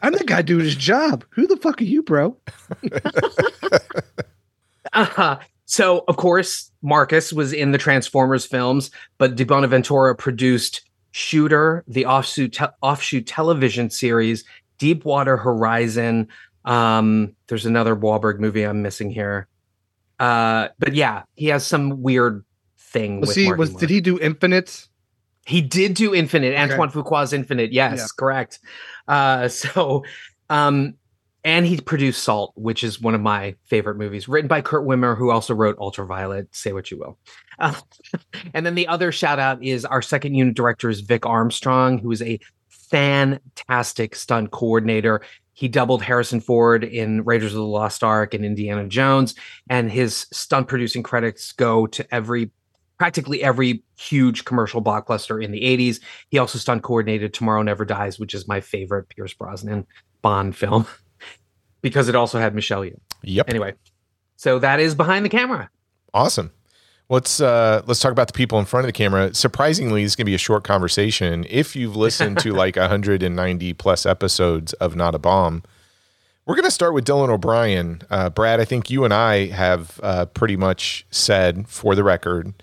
I'm the guy doing his job. Who the fuck are you, bro? Uh-huh. So, of course, Marcus was in the Transformers films, but Di Bonaventura produced Shooter, the offshoot te- offshoot television series, Deepwater Horizon. Um, there's another Wahlberg movie I'm missing here. Uh, but yeah, he has some weird thing. Was with he Marky was did he do Infinite? He did do Infinite, Okay. Antoine Fuqua's Infinite. Yes, Yeah. correct. Uh, so, um, and he produced Salt, which is one of my favorite movies, written by Kurt Wimmer, who also wrote Ultraviolet. Say what you will. Uh, and then the other shout out is our second unit director is Vic Armstrong, who is a fantastic stunt coordinator. He doubled Harrison Ford in Raiders of the Lost Ark and Indiana Jones, and his stunt producing credits go to every practically every huge commercial blockbuster in the 80s. He also stunt coordinated Tomorrow Never Dies, which is my favorite Pierce Brosnan Bond film because it also had Michelle Yeoh. Yep. Anyway, so that is behind the camera. Awesome. Let's uh let's talk about the people in front of the camera. Surprisingly, this is gonna be a short conversation. If you've listened to like 190 plus episodes of Not a Bomb, we're gonna start with Dylan O'Brien. Uh, Brad, I think you and I have uh, pretty much said for the record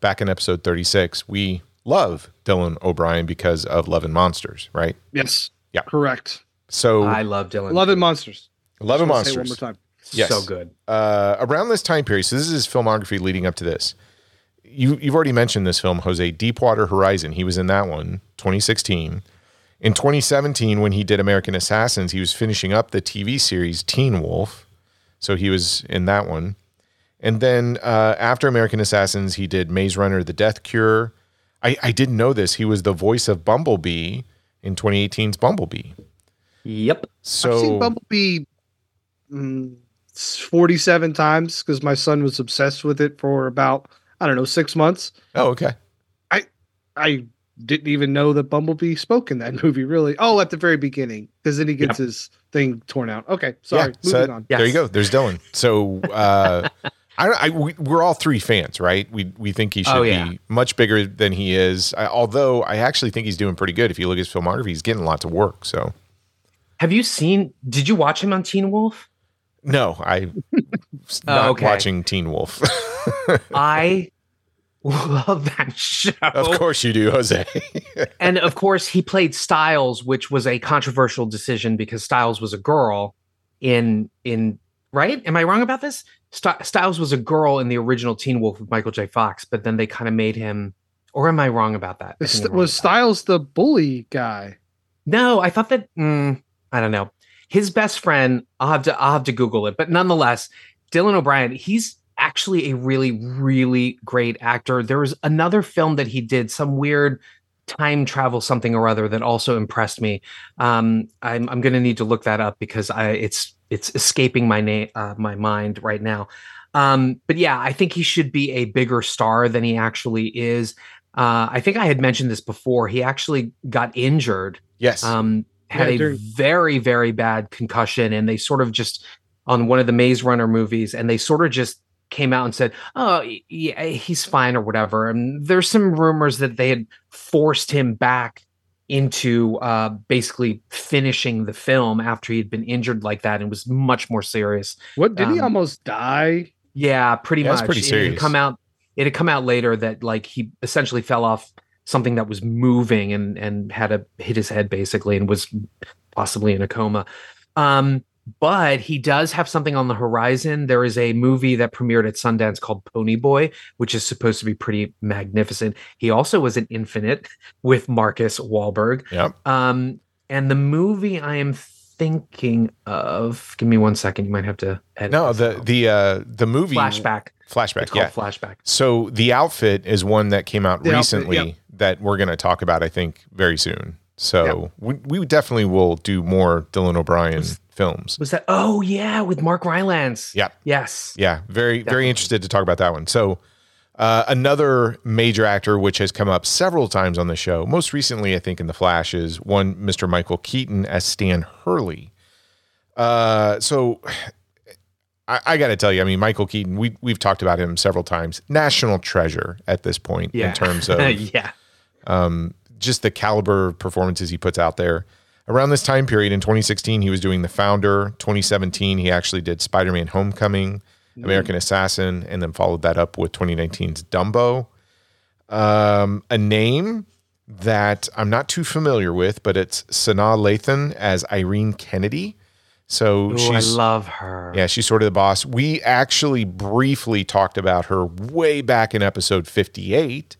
back in episode 36, we love Dylan O'Brien because of Love and Monsters, right? Yes. Yeah. Correct. So I love Dylan. Love and Monsters. Love and Just say it Monsters. One more time. Yes. So good. uh, around this time period. So this is his filmography leading up to this. You you've already mentioned this film, Jose Deepwater Horizon. He was in that one, 2016. In 2017, when he did American Assassins, he was finishing up the TV series Teen Wolf. So he was in that one. And then uh, after American Assassins, he did Maze Runner: The Death Cure. I, I didn't know this. He was the voice of Bumblebee in 2018's Bumblebee. Yep. So I've seen Bumblebee mm, 47 times because my son was obsessed with it for about, I don't know, six months. oh, okay. I I didn't even know that Bumblebee spoke in that movie. Really? Oh, at the very beginning, because then he gets his thing torn out. Okay, sorry. Yeah, so moving on. There you go. There's Dylan. So uh, I, I we, we're all three fans, right? We we think he oh, should Oh, yeah. be much bigger than he is. I, although I actually think he's doing pretty good. If you look at his filmography, he's getting lots of work. So Have you seen? Did you watch him on Teen Wolf? no, I not Oh, okay. watching Teen Wolf. I love that show. of course you do, Jose. and of course he played Stiles, which was a controversial decision because Stiles was a girl in in right. Am I wrong about this? Sty- Stiles was a girl in the original Teen Wolf with Michael J. Fox, but then they kind of made him. Or am I wrong about that? I Is- think I'm wrong was about that. Stiles the bully guy? No, I thought that. mm, I don't know. His best friend. I'll have to. I'll have to Google it. But nonetheless, Dylan O'Brien. He's actually a really, really great actor. There was another film that he did, some weird time travel something or other, that also impressed me. Um, I'm I'm going to need to look that up because I it's it's escaping my name uh, my mind right now. Um, but yeah, I think he should be a bigger star than he actually is. Uh, I think I had mentioned this before. He actually got injured yes. um, had Yeah, a during- very very bad concussion and they sort of just on one of the maze runner movies and they sort of just came out and said oh yeah he's fine or whatever and there's some rumors that they had forced him back into uh, basically finishing the film after he'd been injured like that and was much more serious What did he Um, almost die? yeah, pretty Yeah, much. pretty serious. It had come out. It had come out later that like he essentially fell off something that was moving and and had a hit his head basically and was possibly in a coma. Um, but he does have something on the horizon. There is a movie that premiered at Sundance called Ponyboi, which is supposed to be pretty magnificent. He also was an Infinite with Marcus Wahlberg. yep. Um, and the movie I am thinking of, give me one second. You might have to edit. No, the out. the uh the movie flashback. flashback. It's called Yeah. flashback. So the outfit is one that came out The outfit, recently yep. that we're going to talk about, I think, very soon. So we, we definitely will do more Dylan O'Brien films. Was that? Oh yeah, with Mark Rylance. Yep. Yes. Yeah, very Definitely. very interested to talk about that one. So uh, another major actor which has come up several times on the show, most recently I think in The Flash, is one Mr. Michael Keaton as Stan Hurley. Uh, so I, I got to tell you, I mean, Michael Keaton, we we've talked about him several times, national treasure at this point Yeah. in terms of yeah. um, just the caliber of performances he puts out there. Around this time period in 2016, he was doing The Founder. 2017, he actually did Spider Man Homecoming, American Assassin, and then followed that up with 2019's Dumbo. Um, a name that I'm not too familiar with, but it's Sanaa Lathan as Irene Kennedy. So Oh, I she's love her. yeah, she's sort of the boss. We actually briefly talked about her way back in episode 58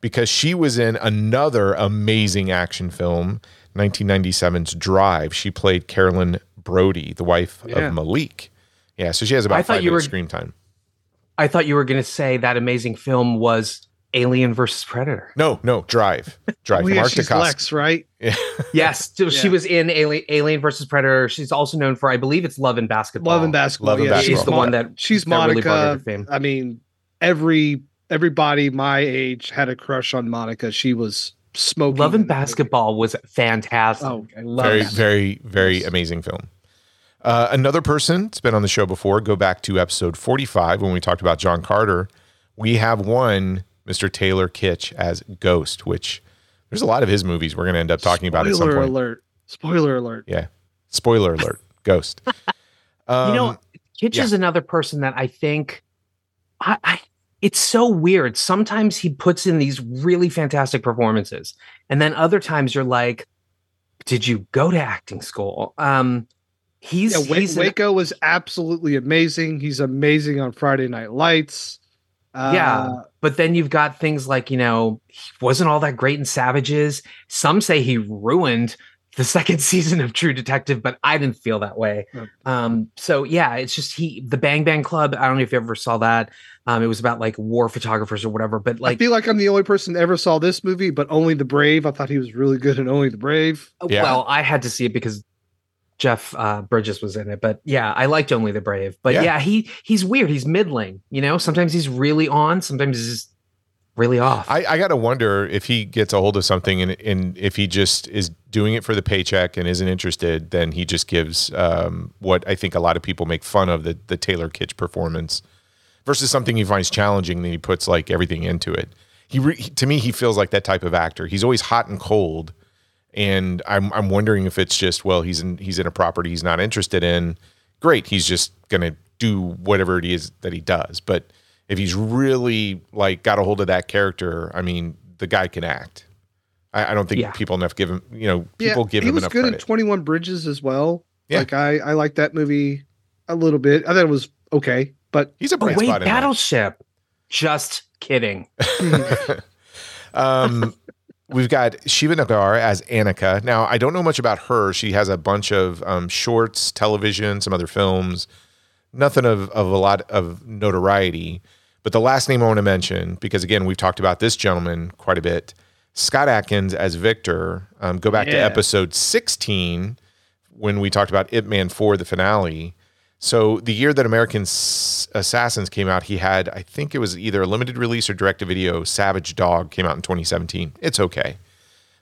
because she was in another amazing action film, 1997's Drive. She played Carolyn Brody, the wife Yeah. of Malik. Yeah, so she has about I thought five you minutes were- screen time. I thought you were going to say that amazing film was Alien versus Predator. No, no, Drive. Drive. Oh, yeah, Mark she's. Lex, right? Yes, so she was in Alien, Alien versus Predator. She's also known for, I believe, it's Love and Basketball. Love and basketball. Love and yeah, She's the one that she's that really Monica. fame. I mean, every everybody my age had a crush on Monica. She was smoking. Love and in the movie. Basketball was fantastic. Oh, I love very, that. very, very amazing film. Uh, another person that's been on the show before, go back to episode 45 when we talked about John Carter. We have one Mr. Taylor Kitsch as Ghost, which there's a lot of his movies we're going to end up talking about at some Spoiler point. alert! Spoiler alert! Yeah. Spoiler alert Ghost. Um, you know, Kitsch yeah. is another person that I think I, I it's so weird. Sometimes he puts in these really fantastic performances, and then other times you're like, "Did you go to acting school?" Um, he's Yeah, Wa- he's an- Waco was absolutely amazing. He's amazing on Friday Night Lights. Uh, Yeah. but then you've got things like you know he wasn't all that great in Savages. Some say he ruined the second season of True Detective, but I didn't feel that way. Um, so yeah, it's just he the Bang Bang Club. I don't know if you ever saw that. Um, it was about like war photographers or whatever. But I like, feel like I'm the only person that ever saw this movie, but only the Brave. I thought he was really good in Only the Brave. Yeah. well, I had to see it because Jeff uh, Bridges was in it. But yeah, I liked Only the Brave. But Yeah. yeah. he he's weird. He's middling. You know, sometimes he's really on. Sometimes he's just really off. I, I got to wonder if he gets a hold of something and, and if he just is doing it for the paycheck and isn't interested, then he just gives um, what I think a lot of people make fun of the, the Taylor Kitsch performance versus something he finds challenging and then he puts like everything into it. He, re, to me, he feels like that type of actor. He's always hot and cold. And I'm, I'm wondering if it's just, well, he's in, he's in a property he's not interested in. Great. He's just going to do whatever it is that he does. But if he's really like got a hold of that character, I mean, the guy can act. I, I don't think Yeah. people enough give him, you know, people give he him was enough good credit. in 21 Bridges as well. Yeah. Like I, I like that movie a little bit. I thought it was okay, but he's a oh bright wait, spot in that. Battleship. Just kidding. Um, we've got Shiva Negar as Annika. Now, I don't know much about her. She has a bunch of um, shorts, television, some other films. Nothing of, of a lot of notoriety. But the last name I want to mention, because again, we've talked about this gentleman quite a bit. Scott Adkins as Victor. Um, go back to episode 16 when we talked about Ip Man 4, the finale. So the year that American S- Assassins came out, he had, I think it was either a limited release or direct to video. Savage Dog came out in 2017. It's okay.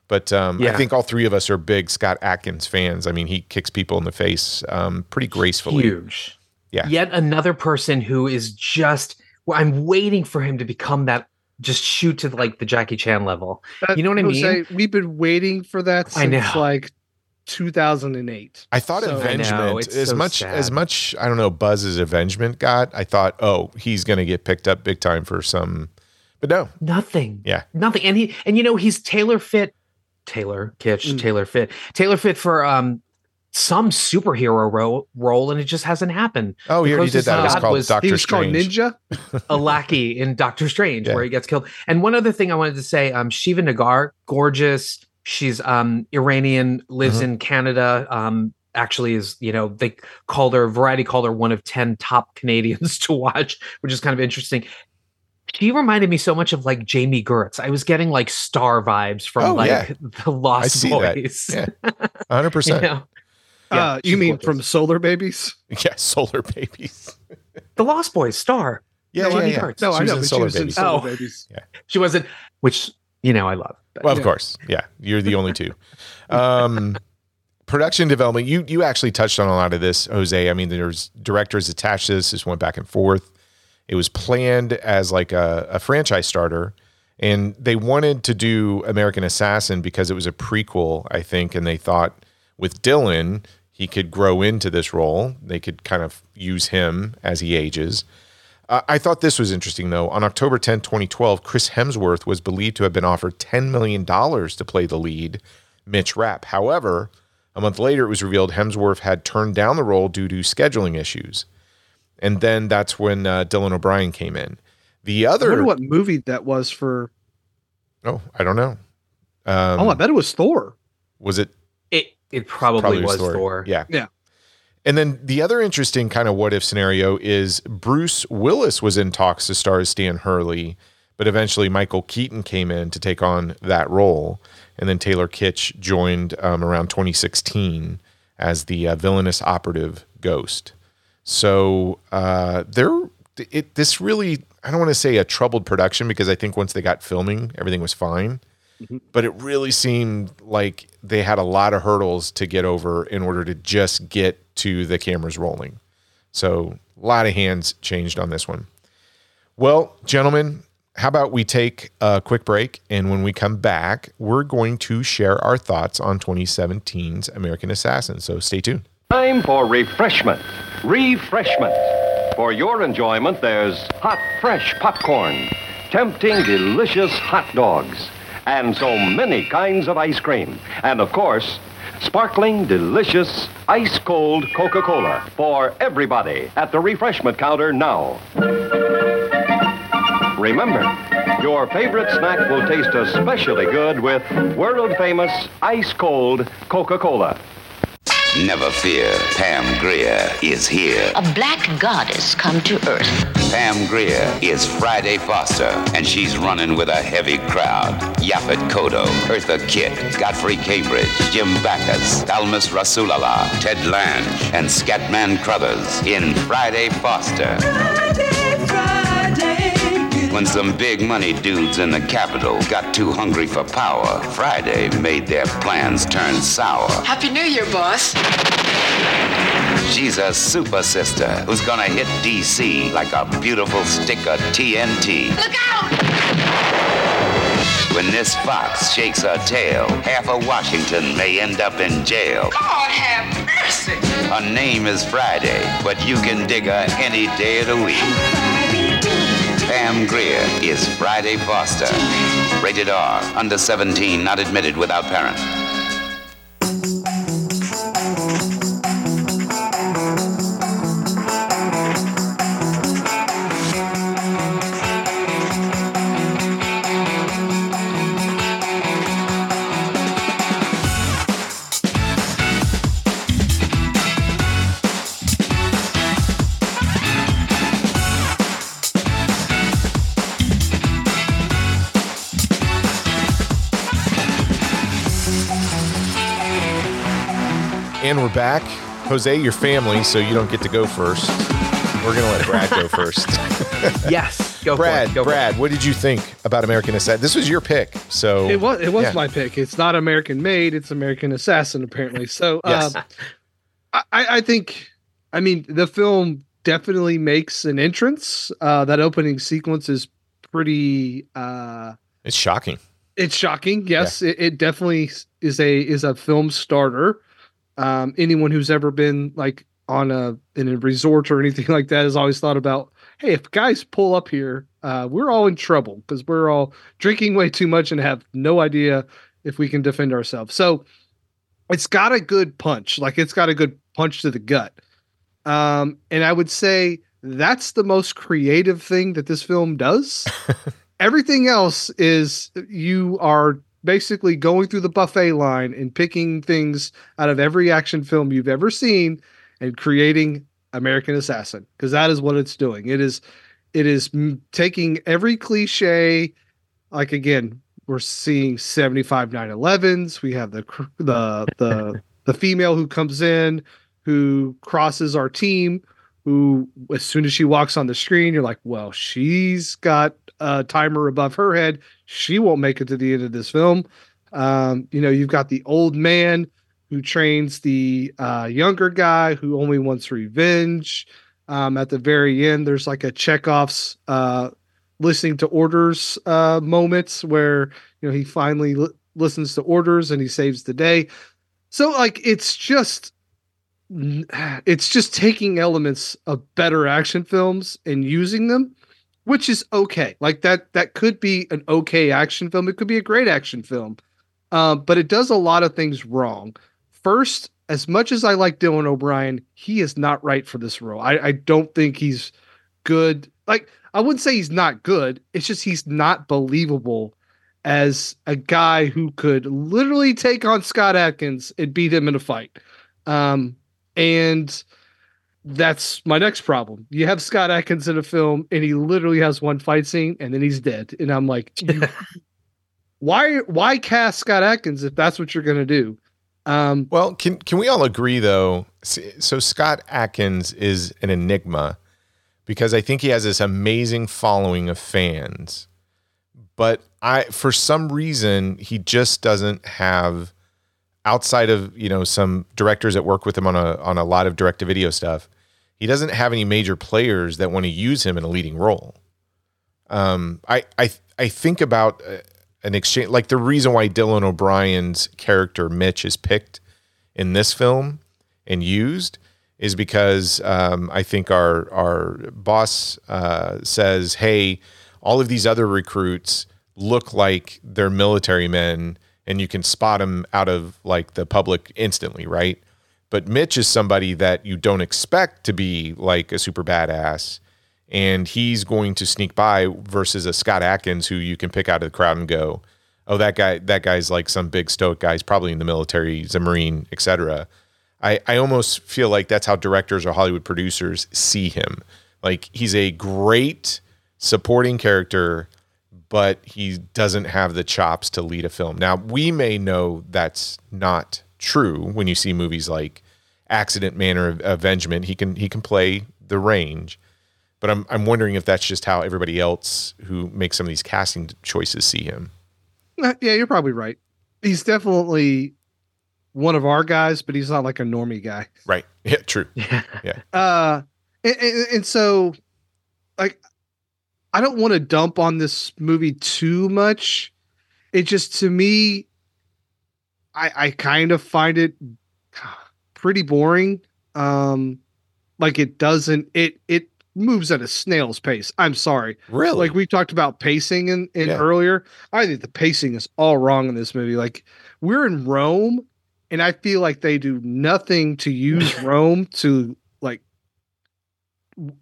But um, I think all three of us are big Scott Adkins fans. I mean, he kicks people in the face um, pretty gracefully. Huge. Yeah. Yet another person who is just. Well, I'm waiting for him to become that. Just shoot to like the Jackie Chan level. You know what I mean? Jose, we've been waiting for that I since know. like 2008. I thought So- I know, Avengement, it's as so much sad. as much I don't know buzz as Avengement got, I thought, oh, he's gonna get picked up big time for some, but no, Nothing. Yeah. Nothing. And he and you know he's Taylor fit. Taylor Kitsch. Mm. Taylor fit. Taylor fit for um some superhero ro- role, and it just hasn't happened. oh, he already did that. It was called was- Doctor he was Strange. called Ninja. a lackey in Doctor Strange, Yeah. where he gets killed. And one other thing I wanted to say: um, Shiva Negar, gorgeous. She's um Iranian, lives Mhm. in Canada. Um, actually is you know they called her Variety called her one of ten top Canadians to watch, which is kind of interesting. She reminded me so much of like Jami Gertz. I was getting like star vibes from Oh, like yeah. the Lost see that. Boys. Yeah. hundred You percent. know? Yeah, uh, you mean gorgeous. from Solar Babies? Yeah, Solar Babies. the Lost Boys star? Yeah, No, yeah, yeah. No, She I was know, in but she Solar was in Babies. Solar Oh. Babies. She wasn't, which you know I love. But Well, of Yeah. course, yeah. You're the only two. Um, production development. You you actually touched on a lot of this, Jose. I mean, there's directors attached to this. This went back and forth. It was planned as like a, a franchise starter, and they wanted to do American Assassin because it was a prequel, I think, and they thought with Dylan he could grow into this role. They could kind of use him as he ages. Uh, I thought this was interesting, though. On October 10, 2012, Chris Hemsworth was believed to have been offered $10 million to play the lead, Mitch Rapp. However, a month later, it was revealed Hemsworth had turned down the role due to scheduling issues. And then that's when uh, Dylan O'Brien came in. The other. I other, wonder what movie that was for. oh, I don't know. Um, oh, I bet it was Thor. was it It it probably, was Thor. Yeah. Yeah. And then the other interesting kind of what if scenario is Bruce Willis was in talks to star as Stan Hurley, but eventually Michael Keaton came in to take on that role. And then Taylor Kitsch joined um, around 2016 as the uh, villainous operative ghost. So uh, there, it this really I don't want to say a troubled production because I think once they got filming, everything was fine. But it really seemed like they had a lot of hurdles to get over in order to just get to the cameras rolling. So a lot of hands changed on this one. Well, gentlemen, how about we take a quick break? And when we come back, we're going to share our thoughts on 2017's American Assassin. So stay tuned. Time for refreshment. Refreshment. For your enjoyment, there's hot, fresh popcorn, tempting, delicious hot dogs, and so many kinds of ice cream. And of course, sparkling, delicious, ice cold Coca Cola for everybody at the refreshment counter now. Remember, your favorite snack will taste especially good with world famous ice cold Coca Cola. Never fear, Pam Grier is here. A black goddess come to earth. Pam Grier is Friday Foster, and she's running with a heavy crowd. Yaphet Kotto, Eartha Kitt, Godfrey Cambridge, Jim Backus, Thalmus Rasulala, Ted Lange, and Scatman Crothers in Friday Foster. When some big money dudes in the capital got too hungry for power, Friday made their plans turn sour. Happy New Year, boss. She's a super sister who's gonna hit DC like a beautiful stick of TNT. Look out! When this fox shakes her tail, half of Washington may end up in jail. God have mercy. Her name is Friday, but you can dig her any day of the week. Pam Grier is Friday Foster. Rated R, under 17, not admitted without parent. And we're back. Jose, your family, so you don't get to go first. We're gonna let Brad go first. Yes, go Brad, for it. Go for Brad, what did you think about American Assassin? This was your pick, so It was it was yeah. my pick. It's not American made. It's American Assassin apparently. So Yes. um, I, I think I mean the film definitely makes an entrance. Uh, that opening sequence is pretty. Uh, It's shocking. it's shocking. Yes, it, it definitely is a is a film starter. Um, anyone who's ever been like on a in a resort or anything like that has always thought about, hey, if guys pull up here, uh, we're all in trouble because we're all drinking way too much and have no idea if we can defend ourselves. So it's got a good punch, like it's got a good punch to the gut. Um, and I would say that's the most creative thing that this film does. Everything else is you are basically going through the buffet line and picking things out of every action film you've ever seen and creating American Assassin because that is what it's doing. It is it is taking every cliche like again we're seeing 75 911s we have the the the the female who comes in who crosses our team who as soon as she walks on the screen you're like well she's got a timer above her head. She won't make it to the end of this film. Um you know you've got the old man who trains the uh younger guy who only wants revenge. Um at the very end there's like a chekhov's uh listening to orders uh moments where you know he finally li- listens to orders and he saves the day. So like it's just it's just taking elements of better action films and using them which is okay. Like that that could be an okay action film. It could be a great action film. Uh, but it does a lot of things wrong. First as much as i like dylan o'brien he is not right for this role. I, I don't think he's good. Like i wouldn't say he's not good. It's just he's not believable as a guy who could literally take on scott adkins and beat him in a fight. Um, and that's my next problem. You have Scott Adkins in a film, and he literally has one fight scene, and then he's dead. And I'm like, why? Why cast Scott Adkins if that's what you're gonna do? Um, Well, can can we all agree though? So Scott Adkins is an enigma because I think he has this amazing following of fans, but I for some reason he just doesn't have outside of you know some directors that work with him on a on a lot of direct to video stuff. He doesn't have any major players that want to use him in a leading role. Um, I I I think about uh, an exchange like the reason why Dylan O'Brien's character Mitch is picked in this film and used is because um, I think our our boss uh, says, "Hey, all of these other recruits look like they're military men, and you can spot him out of like the public instantly, right?" But Mitch is somebody that you don't expect to be like a super badass, and he's going to sneak by versus a Scott Adkins who you can pick out of the crowd and go, "Oh, that guy, that guy's like some big stoic guy. He's probably in the military, he's a marine, etc." I, I almost feel like that's how directors or Hollywood producers see him. Like he's a great supporting character, but he doesn't have the chops to lead a film. Now, we may know that's not true when you see movies like Accident Man or Avengement. He can he can play the range. But I'm I'm wondering if that's just how everybody else who makes some of these casting choices see him. Uh, Yeah, you're probably right. He's definitely one of our guys, but he's not like a normie guy. Right. Yeah, true. Yeah. Uh, and, and, and so, like, I don't want to dump on this movie too much. It just to me, I I kind of find it pretty boring. Um, like it doesn't it it moves at a snail's pace. I'm sorry. Really? Like we talked about pacing in, in Yeah. earlier. I think the pacing is all wrong in this movie. Like we're in Rome, and I feel like they do nothing to use Rome to like.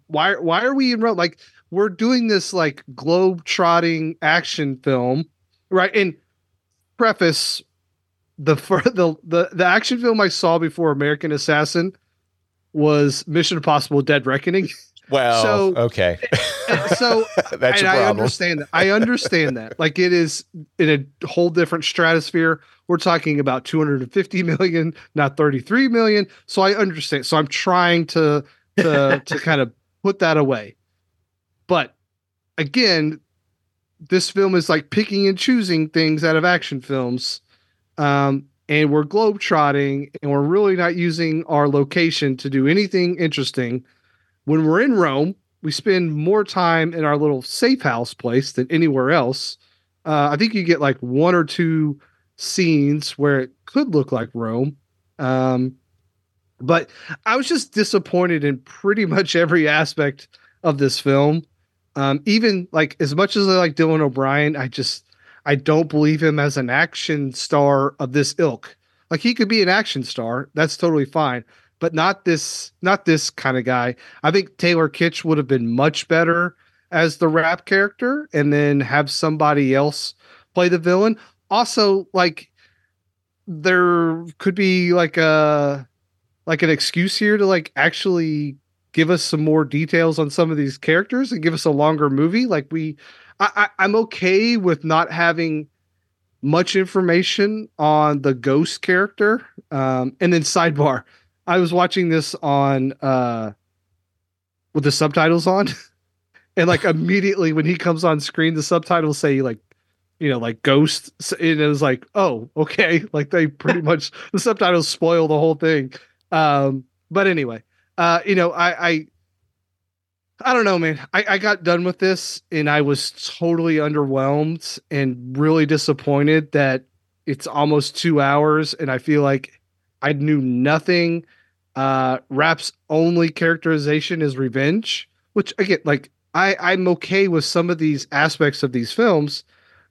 Why? Why are we in Rome? Like we're doing this like globe trotting action film, right? And preface the the the the action film I saw before American Assassin was Mission Impossible: Dead Reckoning. well, so- okay. so that's and I understand that. I understand that. Like it is in a whole different stratosphere. We're talking about 250 million, not 33 million. So I understand. So I'm trying to to to kind of put that away. But again, this film is like picking and choosing things out of action films. Um, and we're globetrotting and we're really not using our location to do anything interesting. When we're in Rome, we spend more time in our little safe house place than anywhere else. Uh, I think you get like one or two scenes where it could look like Rome. Um, but I was just disappointed in pretty much every aspect of this film. Um, even like as much as I like Dylan O'Brien, I just I don't believe him as an action star of this ilk. Like he could be an action star, that's totally fine, but not this not this kind of guy. I think Taylor Kitsch would have been much better as the Rapp character and then have somebody else play the villain. Also, like there could be like a like an excuse here to like actually give us some more details on some of these characters and give us a longer movie. Like we I, I I'm okay with not having much information on the ghost character. Um and then sidebar, I was watching this on uh with the subtitles on. and like immediately when he comes on screen, the subtitles say like, you know, like ghost. And it was like, oh, okay. Like they pretty much the subtitles spoil the whole thing. Um, but anyway, uh, you know, I I I don't know, man. I, I got done with this and I was totally underwhelmed and really disappointed that it's almost two hours and I feel like I knew nothing. Uh Rapp's only characterization is revenge, which again, like I, I'm okay with some of these aspects of these films,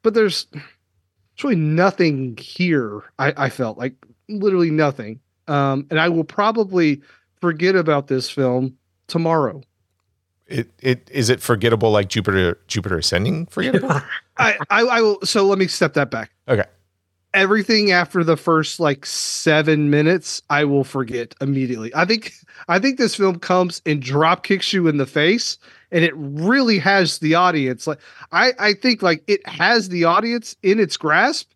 but there's there's really nothing here. I, I felt like literally nothing. Um, and I will probably forget about this film tomorrow. It it is it forgettable like Jupiter Jupiter Ascending forgettable? I, I, I will. So let me step that back. okay. Everything after the first like seven minutes, I will forget immediately. I think I think this film comes and drop kicks you in the face, and it really has the audience. Like I, I think like it has the audience in its grasp,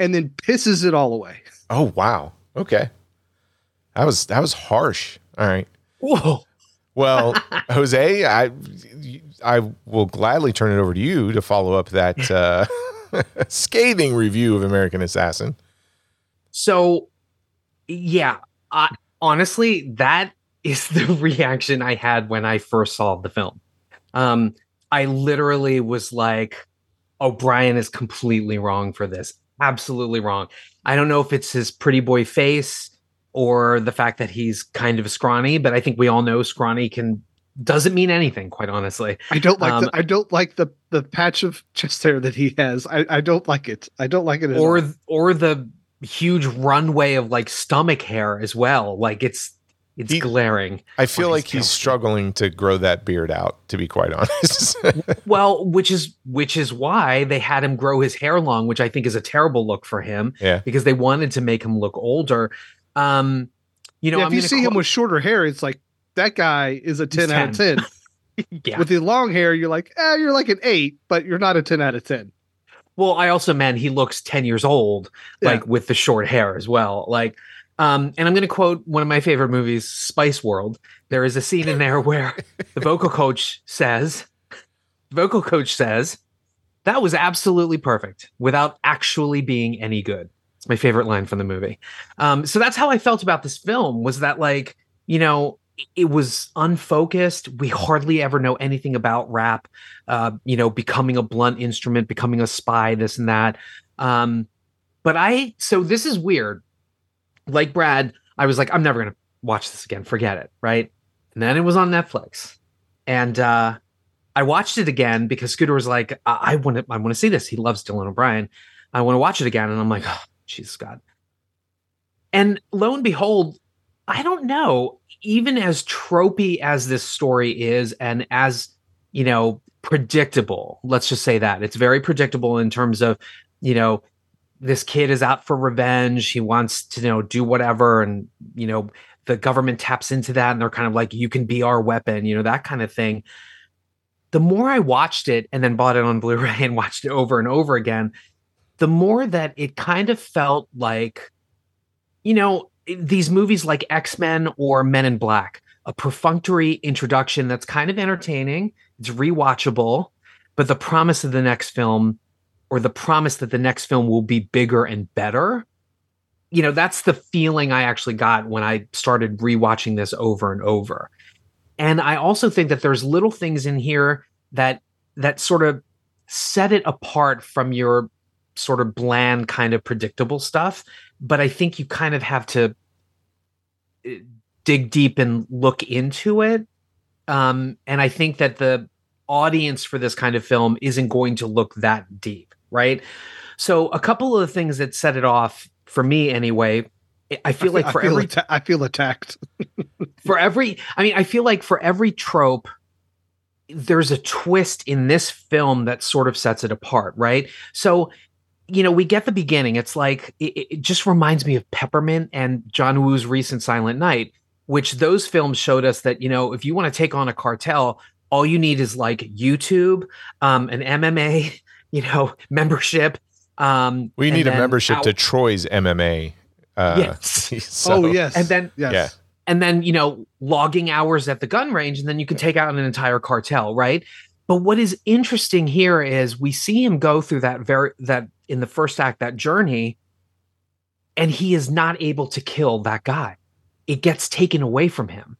and then pisses it all away. Oh wow. Okay. That was that was harsh. All right. Whoa. Well, Jose, I I will gladly turn it over to you to follow up that uh, scathing review of American Assassin. So, yeah, I, honestly, that is the reaction I had when I first saw the film. Um, I literally was like, O'Brien is completely wrong for this. Absolutely wrong. I don't know if it's his pretty boy face or the fact that he's kind of scrawny, but I think we all know scrawny can doesn't mean anything, quite honestly. I don't like Um, the I don't like the the patch of chest hair that he has. I, I don't like it. I don't like it at or all. or the huge runway of like stomach hair as well. Like it's it's He- glaring. I feel like he's struggling to grow that beard out, to be quite honest. Well, which is which is why they had him grow his hair long, which I think is a terrible look for him yeah. because they wanted to make him look older. Um, you know, yeah, I'm if you gonna see him with shorter hair, it's like that guy is a 10 out of 10. yeah. With the long hair, you're like, eh, you're like an eight, but you're not a 10 out of 10. well, I also meant he looks ten years old, Yeah. like with the short hair as well. Like, Um, and I'm going to quote one of my favorite movies, Spice World. There is a scene in there where the vocal coach says, vocal coach says, that was absolutely perfect without actually being any good. It's my favorite line from the movie. Um, so that's how I felt about this film was that like, you know, it was unfocused. We hardly ever know anything about Rapp, uh, you know, becoming a blunt instrument, becoming a spy, this and that. Um, but I, so this is weird. Like Brad, I was like, I'm never going to watch this again. Forget it. Right. And then it was on Netflix. And uh, I watched it again because Scooter was like, I want to, I want to see this. He loves Dylan O'Brien. I want to watch it again. And I'm like, oh, Jesus God. And lo and behold, I don't know, even as tropey as this story is, and as, you know, predictable, let's just say that it's very predictable in terms of, you know, this kid is out for revenge. He wants to, you know, do whatever. And, you know, the government taps into that and they're kind of like, you can be our weapon, you know, that kind of thing. The more I watched it and then bought it on Blu ray and watched it over and over again, the more that it kind of felt like, you know, these movies like X Men or Men in Black, a perfunctory introduction that's kind of entertaining, it's rewatchable, but the promise of the next film or the promise that the next film will be bigger and better. You know, that's the feeling I actually got when I started rewatching this over and over. And I also think that there's little things in here that that sort of set it apart from your sort of bland kind of predictable stuff but i think you kind of have to uh, dig deep and look into it. Um, and i think that the audience for this kind of film isn't going to look that deep right? So a couple of the things that set it off for me anyway i feel, like for I feel every atta- I feel attacked. for every i mean i feel like for every trope there's a twist in this film that sort of sets it apart right? So you know we get the beginning it's like it, it just reminds me of peppermint and john woo's recent silent night which those films showed us that you know if you want to take on a cartel all you need is like youtube um an mma you know membership um We need a membership out- to Troy's MMA. Uh, Yes. so- oh yes, and then- yes. Yeah. and then you know logging hours at the gun range and then you can take out an entire cartel right but what is interesting here is we see him go through that very that in the first act that journey and he is not able to kill that guy. It gets taken away from him.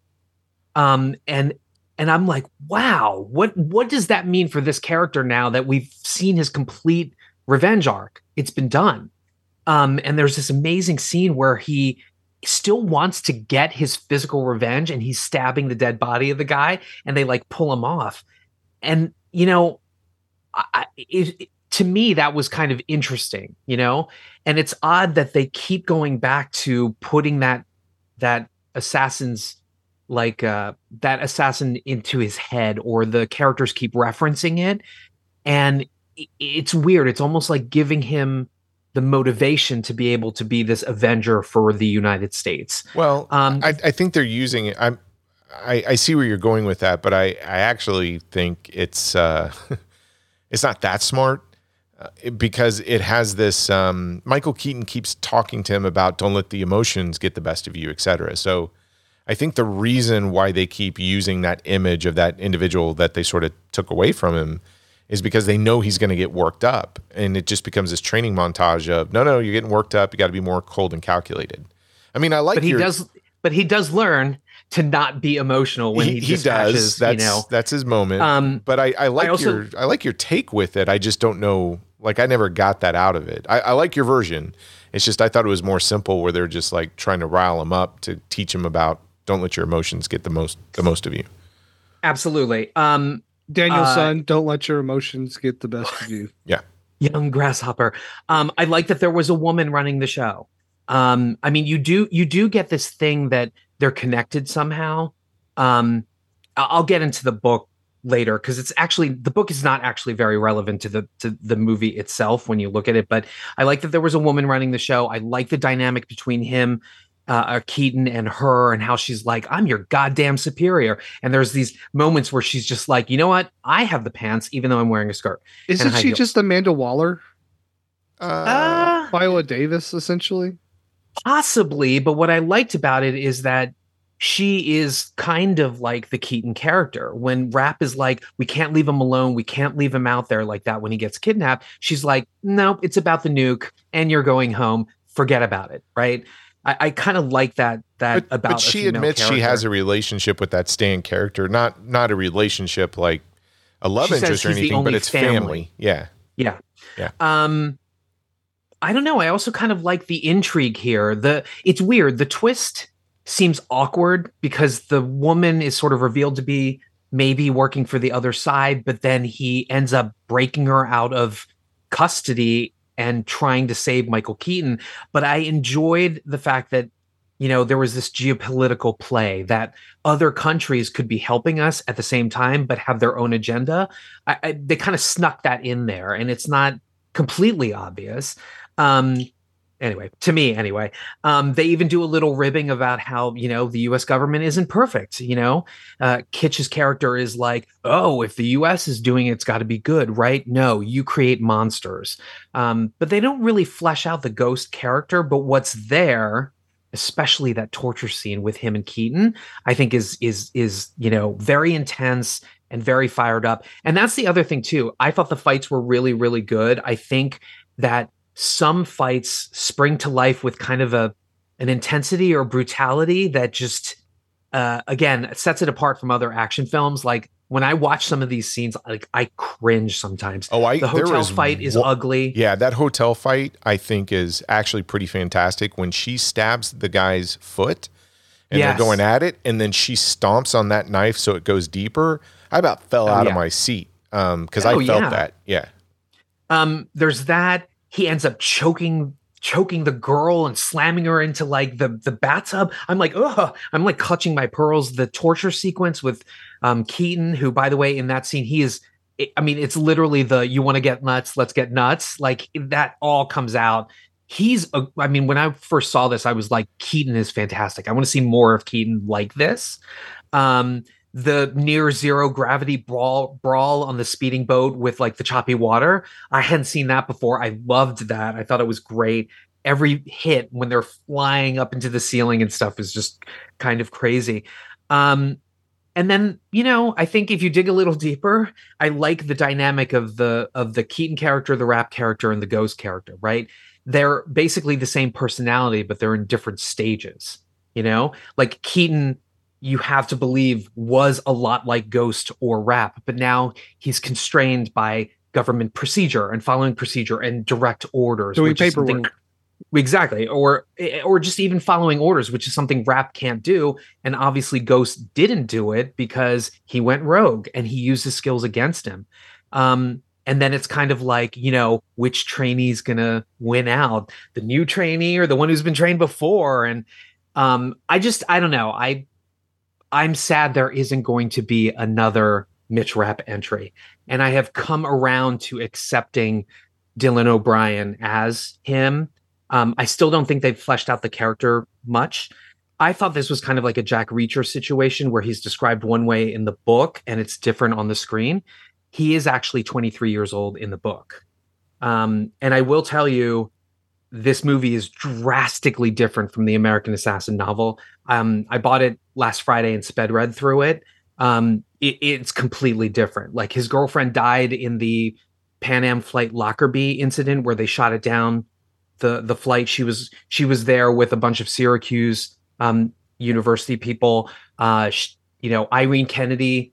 Um and and i'm like wow what what does that mean for this character now that we've seen his complete revenge arc? It's been done. Um and there's this amazing scene where he still wants to get his physical revenge and he's stabbing the dead body of the guy and they like pull him off. And you know I, it- to me that was kind of interesting you know? And it's odd that they keep going back to putting that that assassin's like uh that assassin into his head or the characters keep referencing it. And it's weird. It's almost like giving him the motivation to be able to be this avenger for the united states. Well, Um, I, I think they're using it. I'm, I, I see where you're going with that, but I, I actually think it's, uh, it's not that smart because it has this. Um, Michael Keaton keeps talking to him about don't let the emotions get the best of you, et cetera. So, I think the reason why they keep using that image of that individual that they sort of took away from him is because they know he's going to get worked up, and it just becomes this training montage of no, no, you're getting worked up. You got to be more cold and calculated. I mean, I like but he your, does but he does learn to not be emotional when he, he, he does. That's you know that's his moment. Um, but I, I like also- your I like your take with it. I just don't know. Like I never got that out of it. I, I like your version. It's just I thought it was more simple, where they're just like trying to rile him up to teach him about don't let your emotions get the most the most of you. absolutely um Daniel Uh, son, don't let your emotions get the best of you. Yeah. young grasshopper um i like that there was a woman running the show um i mean you do you do get this thing that they're connected somehow um I- i'll get into the book later because it's actually the book is not actually very relevant to the to the movie itself when you look at it but i like that there was a woman running the show i like the dynamic between him uh, uh, Keaton and her, and how she's like, "I'm your goddamn superior." And there's these moments where she's just like, "You know what? I have the pants, even though I'm wearing a skirt." Isn't she just Amanda Waller? Uh, Uh, Viola Davis, essentially. Possibly, but what I liked about it is that she is kind of like the Keaton character. When Rapp is like, we can't leave him alone, we can't leave him out there like that when he gets kidnapped, she's like, no, it's about the nuke and you're going home. Forget about it, right? I, I kind of like that. That But, about. but she admits she has a relationship with that Stan character, not not a relationship like a love She interest or anything, but it's family. family. Yeah. Yeah. Yeah. Um I don't know. I also kind of like the intrigue here. The it's weird. The twist seems awkward because the woman is sort of revealed to be maybe working for the other side, but then he ends up breaking her out of custody and trying to save Michael Keaton. But I enjoyed the fact that you know there was this geopolitical play that other countries could be helping us at the same time but have their own agenda I, I, they kind of snuck that in there and it's not completely obvious um anyway to me anyway um they even do a little ribbing about how you know the us government isn't perfect you know uh kitsch's character is like oh if the us is doing it, it's got to be good right no you create monsters um but they don't really flesh out the ghost character but what's there especially that torture scene with him and Keaton, I think is is is you know very intense and very fired up. And that's the other thing too. I thought the fights were really really good. I think that some fights spring to life with kind of a an intensity or brutality that just uh, again sets it apart from other action films. Like when I watch some of these scenes, like I cringe sometimes. Oh, I the hotel fight is one- ugly. Yeah, that hotel fight I think is actually pretty fantastic when she stabs the guy's foot and Yes. they're going at it and then she stomps on that knife so it goes deeper. I about fell Oh, out yeah. of my seat um cuz Oh, I felt yeah. that. Yeah. um there's that he ends up choking choking the girl and slamming her into like the the bathtub. I'm like oh i'm like clutching my pearls. The torture sequence with um keaton who by the way in that scene he is i mean it's literally the you want to get nuts? Let's get nuts. Like that all comes out. He's a, i mean when i first saw this i was like keaton is fantastic. I want to see more of keaton like this. Um the near zero gravity brawl brawl on the speeding boat with like the choppy water. I hadn't seen that before. I loved that. I thought it was great. Every hit when they're flying up into the ceiling and stuff is just kind of crazy. Um and then you know i think if you dig a little deeper i like the dynamic of the of the keaton character the Rapp character and the ghost character right? They're basically the same personality but they're in different stages you know? Like keaton you have to believe was a lot like ghost or Rapp but now he's constrained by government procedure and following procedure and direct orders Doing which is something- exactly or or just even following orders which is something Rapp can't do and obviously ghost didn't do it because he went rogue and he used his skills against him. Um and then it's kind of like you know which trainee's gonna win out the new trainee or the one who's been trained before and um i just i don't know i i'm sad there isn't going to be another mitch Rapp entry and i have come around to accepting dylan o'brien as him um, I still don't think they've fleshed out the character much. I thought this was kind of like a Jack Reacher situation where he's described one way in the book and it's different on the screen. He is actually 23 years old in the book. Um, and I will tell you, this movie is drastically different from the American Assassin novel. Um, I bought it last Friday and sped read through it. Um, it. It's completely different. Like his girlfriend died in the Pan Am flight Lockerbie incident where they shot it down the the flight she was she was there with a bunch of Syracuse um university people uh sh- you know Irene Kennedy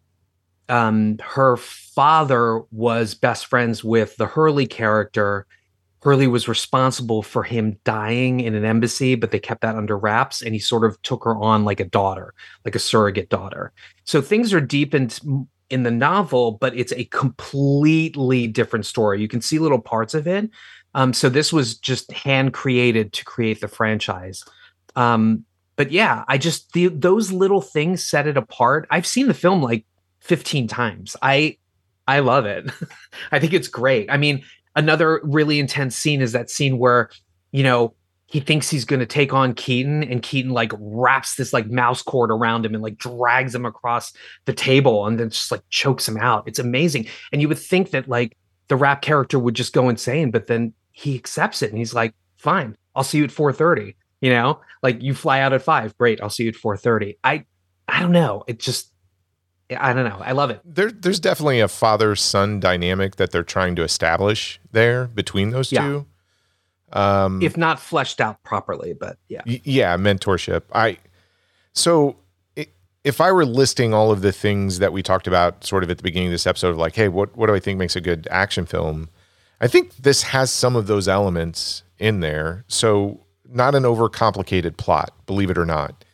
um her father was best friends with the Hurley character Hurley was responsible for him dying in an embassy but they kept that under wraps and he sort of took her on like a daughter like a surrogate daughter so things are deepened in the novel but it's a completely different story you can see little parts of it um, so this was just hand created to create the franchise. Um, but yeah, I just the, those little things set it apart. I've seen the film like 15 times. I I love it. I think it's great. I mean, another really intense scene is that scene where, you know, he thinks he's going to take on Keaton and Keaton like wraps this like mouse cord around him and like drags him across the table and then just like chokes him out. It's amazing. And you would think that like the Rapp character would just go insane, but then he accepts it and he's like, fine, I'll see you at 4:30. You know, like you fly out at five, great. I'll see you at four thirty. I, I don't know. It just, I don't know. I love it. There, there's definitely a father son dynamic that they're trying to establish there between those Yeah. two. Um, If not fleshed out properly, but yeah. Y- yeah mentorship i so i- if i were listing all of the things that we talked about sort of at the beginning of this episode of like hey what, what do i think makes a good action film i think this has some of those elements in there so not an overcomplicated plot believe it or not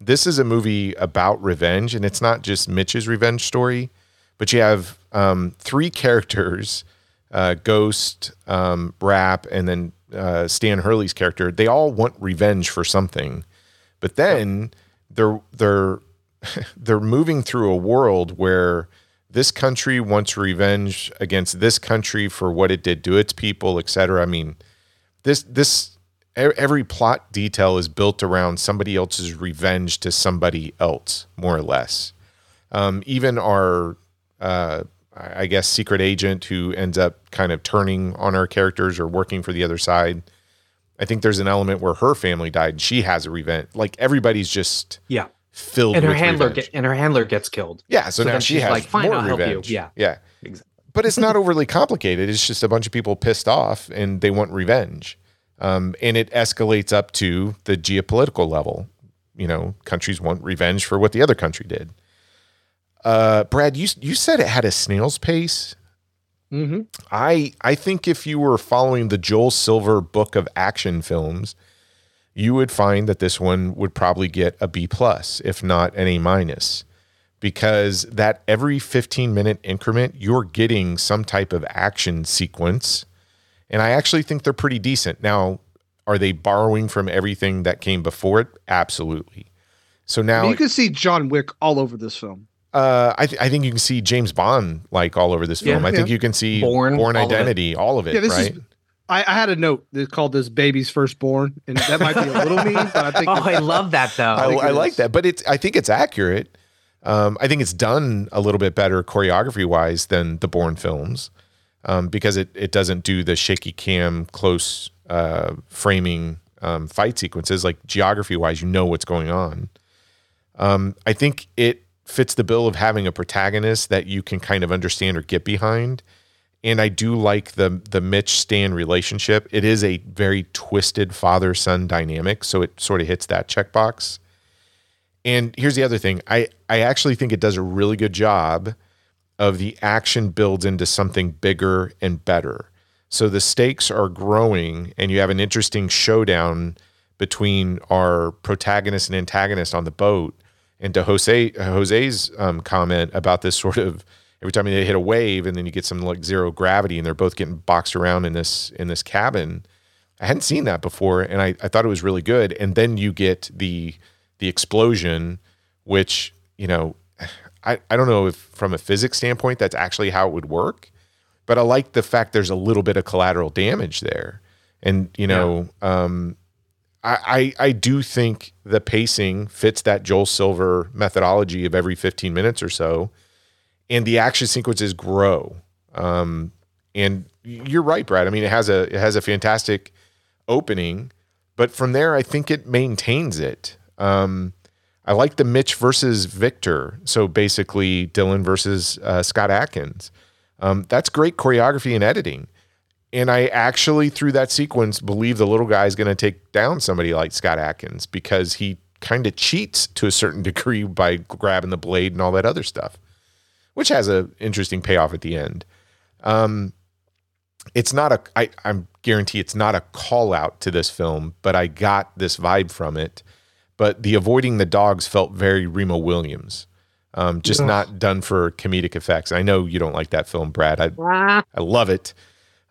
this is a movie about revenge and it's not just mitch's revenge story but you have um, three characters uh, Ghost, um, Rapp, and then uh, Stan Hurley's character. They all want revenge for something, but then they're they're they're moving through a world where this country wants revenge against this country for what it did to its people, etc. I mean, this this every plot detail is built around somebody else's revenge to somebody else, more or less. Um, even our uh, I guess secret agent who ends up kind of turning on our characters or working for the other side. I think there's an element where her family died and she has a revenge. Like everybody's just Yeah. filled And her with handler revenge. get, and her handler gets killed. yeah, so, now then she she's has like, fine, more I'll help revenge. you. Yeah. yeah. Exactly. But it's not overly complicated. It's just a bunch of people pissed off and they want revenge. Um, and it escalates up to the geopolitical level. You know, countries want revenge for what the other country did. Uh, Brad, you you said it had a snail's pace. Mm-hmm. I I think if you were following the Joel Silver book of action films, you would find that this one would probably get a B plus, if not an A minus, because that every 15 minute increment, you're getting some type of action sequence. And I actually think they're pretty decent. Now, are they borrowing from everything that came before it? Absolutely. So now you can see John Wick all over this film. uh, I, th- I think you can see James Bond like all over this film. Yeah, I think yeah. you can see Bourne, Born all of. Identity, all of it, Yeah, this right? is. I, I had a note that called this "Baby's First Bourne," and that might be a little mean, but I think Oh, I love that though. I, think I like that, but it's I think it's accurate. Um, I think it's done a little bit better choreography wise than the Bourne films um, because it it doesn't do the shaky cam close uh, framing um, fight sequences. Like geography wise, you know what's going on. Um, I think it fits the bill of having a protagonist that you can kind of understand or get behind. And I do like the the Mitch Stan relationship. It is a very twisted father son dynamic, so it sort of hits that checkbox. And here's the other thing. I I actually think it does a really good job of the action builds into something bigger and better. So the stakes are growing and you have an interesting showdown between our protagonist and antagonist on the boat. And to Jose Jose's um, comment about this sort of every time they hit a wave and then you get some like zero gravity and they're both getting boxed around in this in this cabin. I hadn't seen that before and I, I thought it was really good. And then you get the the explosion, which, you know, I, I don't know if from a physics standpoint that's actually how it would work, but I like the fact there's a little bit of collateral damage there. And, you know, um, I, I I do think the pacing fits that Joel Silver methodology of every 15 minutes or so, and the action sequences grow. Um, and you're right, Brad. I mean, it has a it has a fantastic opening, but from there, I think it maintains it. Um, I like the Mitch versus Victor. So basically, Dylan versus uh, Scott Adkins. Um, that's great choreography and editing. And I actually, through that sequence, believe the little guy is going to take down somebody like Scott Adkins because he kind of cheats to a certain degree by grabbing the blade and all that other stuff, which has an interesting payoff at the end. Um, it's not a, I, I'm guarantee it's not a call out to this film, but I got this vibe from it. But the avoiding the dogs felt very Remo Williams, um, just not done for comedic effects. I know you don't like that film, Brad. I, I love it.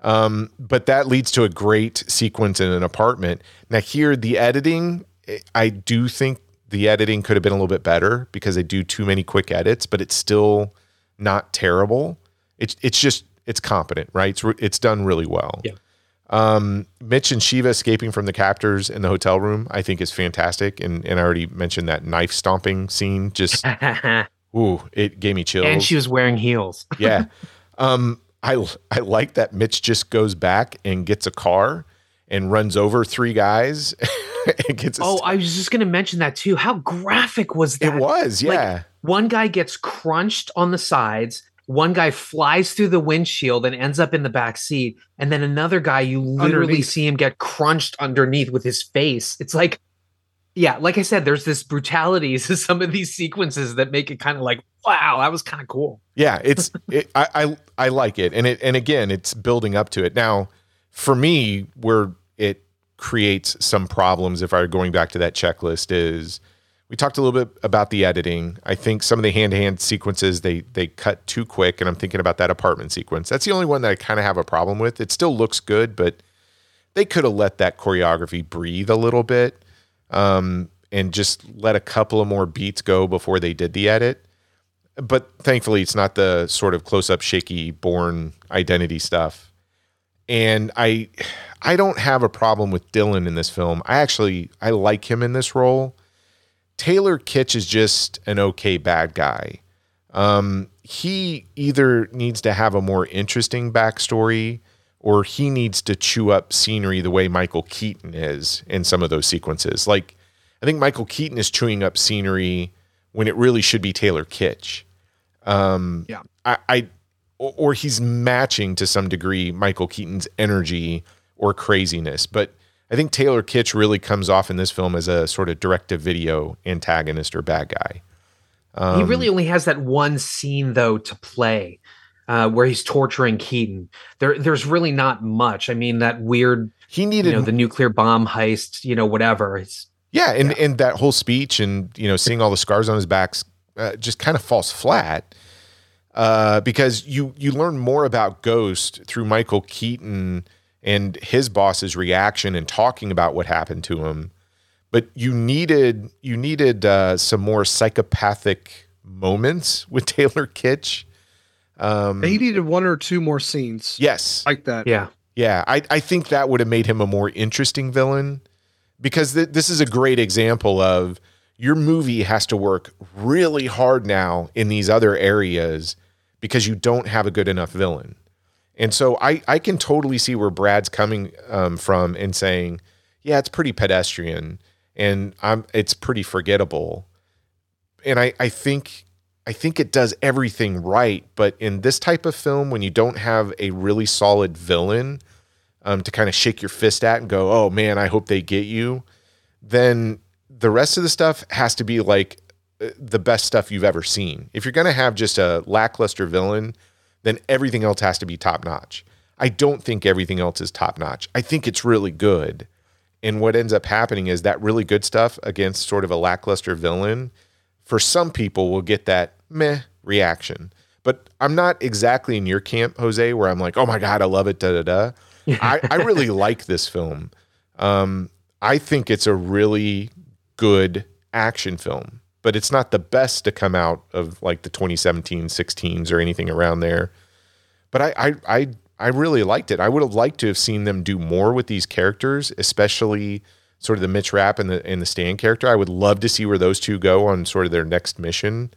Um, but that leads to a great sequence in an apartment. Now, here, the editing, I do think the editing could have been a little bit better because they do too many quick edits, but it's still not terrible. It's it's just it's competent, right? It's re- it's done really well. Yeah. Um, Mitch and Shiva escaping from the captors in the hotel room, I think is fantastic. And and I already mentioned that knife stomping scene. Just ooh, it gave me chills. and she was wearing heels. yeah. Um, I I like that Mitch just goes back and gets a car and runs over three guys it gets. A Oh, I was just going to mention that too. How graphic was that? it was, Like, yeah. one guy gets crunched on the sides one guy flies through the windshield and ends up in the back seat and then another guy you literally Underneath. see him get crunched underneath with his face it's like yeah like i said there's this brutality to some of these sequences that make it kind of like wow that was kind of cool Yeah, it's it, I, I I like it, and it and again, it's building up to it. Now, for me, where it creates some problems, if I were going back to that checklist, is we talked a little bit about the editing. I think some of the hand to hand sequences they they cut too quick, and I'm thinking about that apartment sequence. That's the only one that I kind of have a problem with. It still looks good, but they could have let that choreography breathe a little bit, um, and just let a couple of more beats go before they did the edit but thankfully it's not the sort of close-up shaky Bourne Identity stuff and i i don't have a problem with dylan in this film i actually i like him in this role taylor kitsch is just an okay bad guy. Um he either needs to have a more interesting backstory or he needs to chew up scenery the way michael keaton is in some of those sequences. Like i think michael keaton is chewing up scenery when it really should be taylor kitsch. Um Yeah. i i or or he's matching to some degree michael keaton's energy or craziness but i think taylor kitsch really comes off in this film as a sort of direct to video antagonist or bad guy. He really only has that one scene though to play uh, where he's torturing keaton. There there's really not much. I mean that weird he you needed know the nuclear bomb heist you know whatever. It's Yeah, and and that whole speech and you know seeing all the scars on his back uh, just kind of falls flat uh, because you you learn more about Ghost through Michael Keaton and his boss's reaction and talking about what happened to him, but you needed you needed uh, some more psychopathic moments with Taylor Kitsch. Um, He needed one or two more scenes yes, like that. yeah yeah, I, I think that would have made him a more interesting villain because th- this is a great example of your movie has to work really hard now in these other areas because you don't have a good enough villain. And so I, I can totally see where Brad's coming um, from and saying, yeah, it's pretty pedestrian and I'm it's pretty forgettable. And I, I think I think it does everything right, but in this type of film, when you don't have a really solid villain um, to kind of shake your fist at and go, "Oh man, I hope they get you," then the rest of the stuff has to be like uh, the best stuff you've ever seen. If you're gonna have just a lackluster villain, then everything else has to be top notch. I don't think everything else is top notch. I think it's really good. And what ends up happening is that really good stuff against sort of a lackluster villain, for some people will get that meh reaction. But I'm not exactly in your camp, Jose, where I'm like, oh my God, I love it, da da da. I, I really like this film. Um, I think it's a really good action film, but it's not the best to come out of like the 2017 16s or anything around there. But I, I, I, I really liked it. I would have liked to have seen them do more with these characters, especially sort of the Mitch Rapp and the and the Stan character. I would love to see where those two go on sort of their next mission.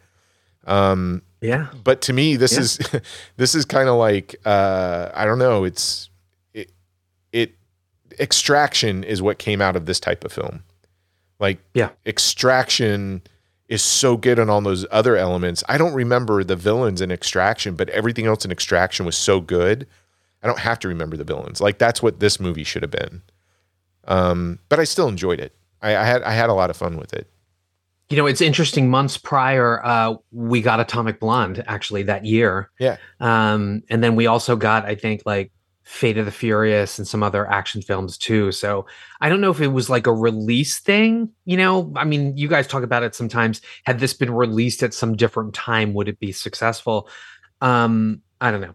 Um, yeah but to me this Yeah. is this is kind of like uh i don't know it's it it extraction is what came out of this type of film like Yeah. extraction is so good on all those other elements i don't remember the villains in extraction but everything else in extraction was so good i don't have to remember the villains like that's what this movie should have been um but i still enjoyed it i, I had i had a lot of fun with it You know, it's interesting. Months prior, uh, we got Atomic Blonde actually that year. Yeah. Um, and then we also got, I think, like Fate of the Furious and some other action films too. So I don't know if it was like a release thing. You know, I mean, you guys talk about it sometimes. Had this been released at some different time, would it be successful? Um, I don't know.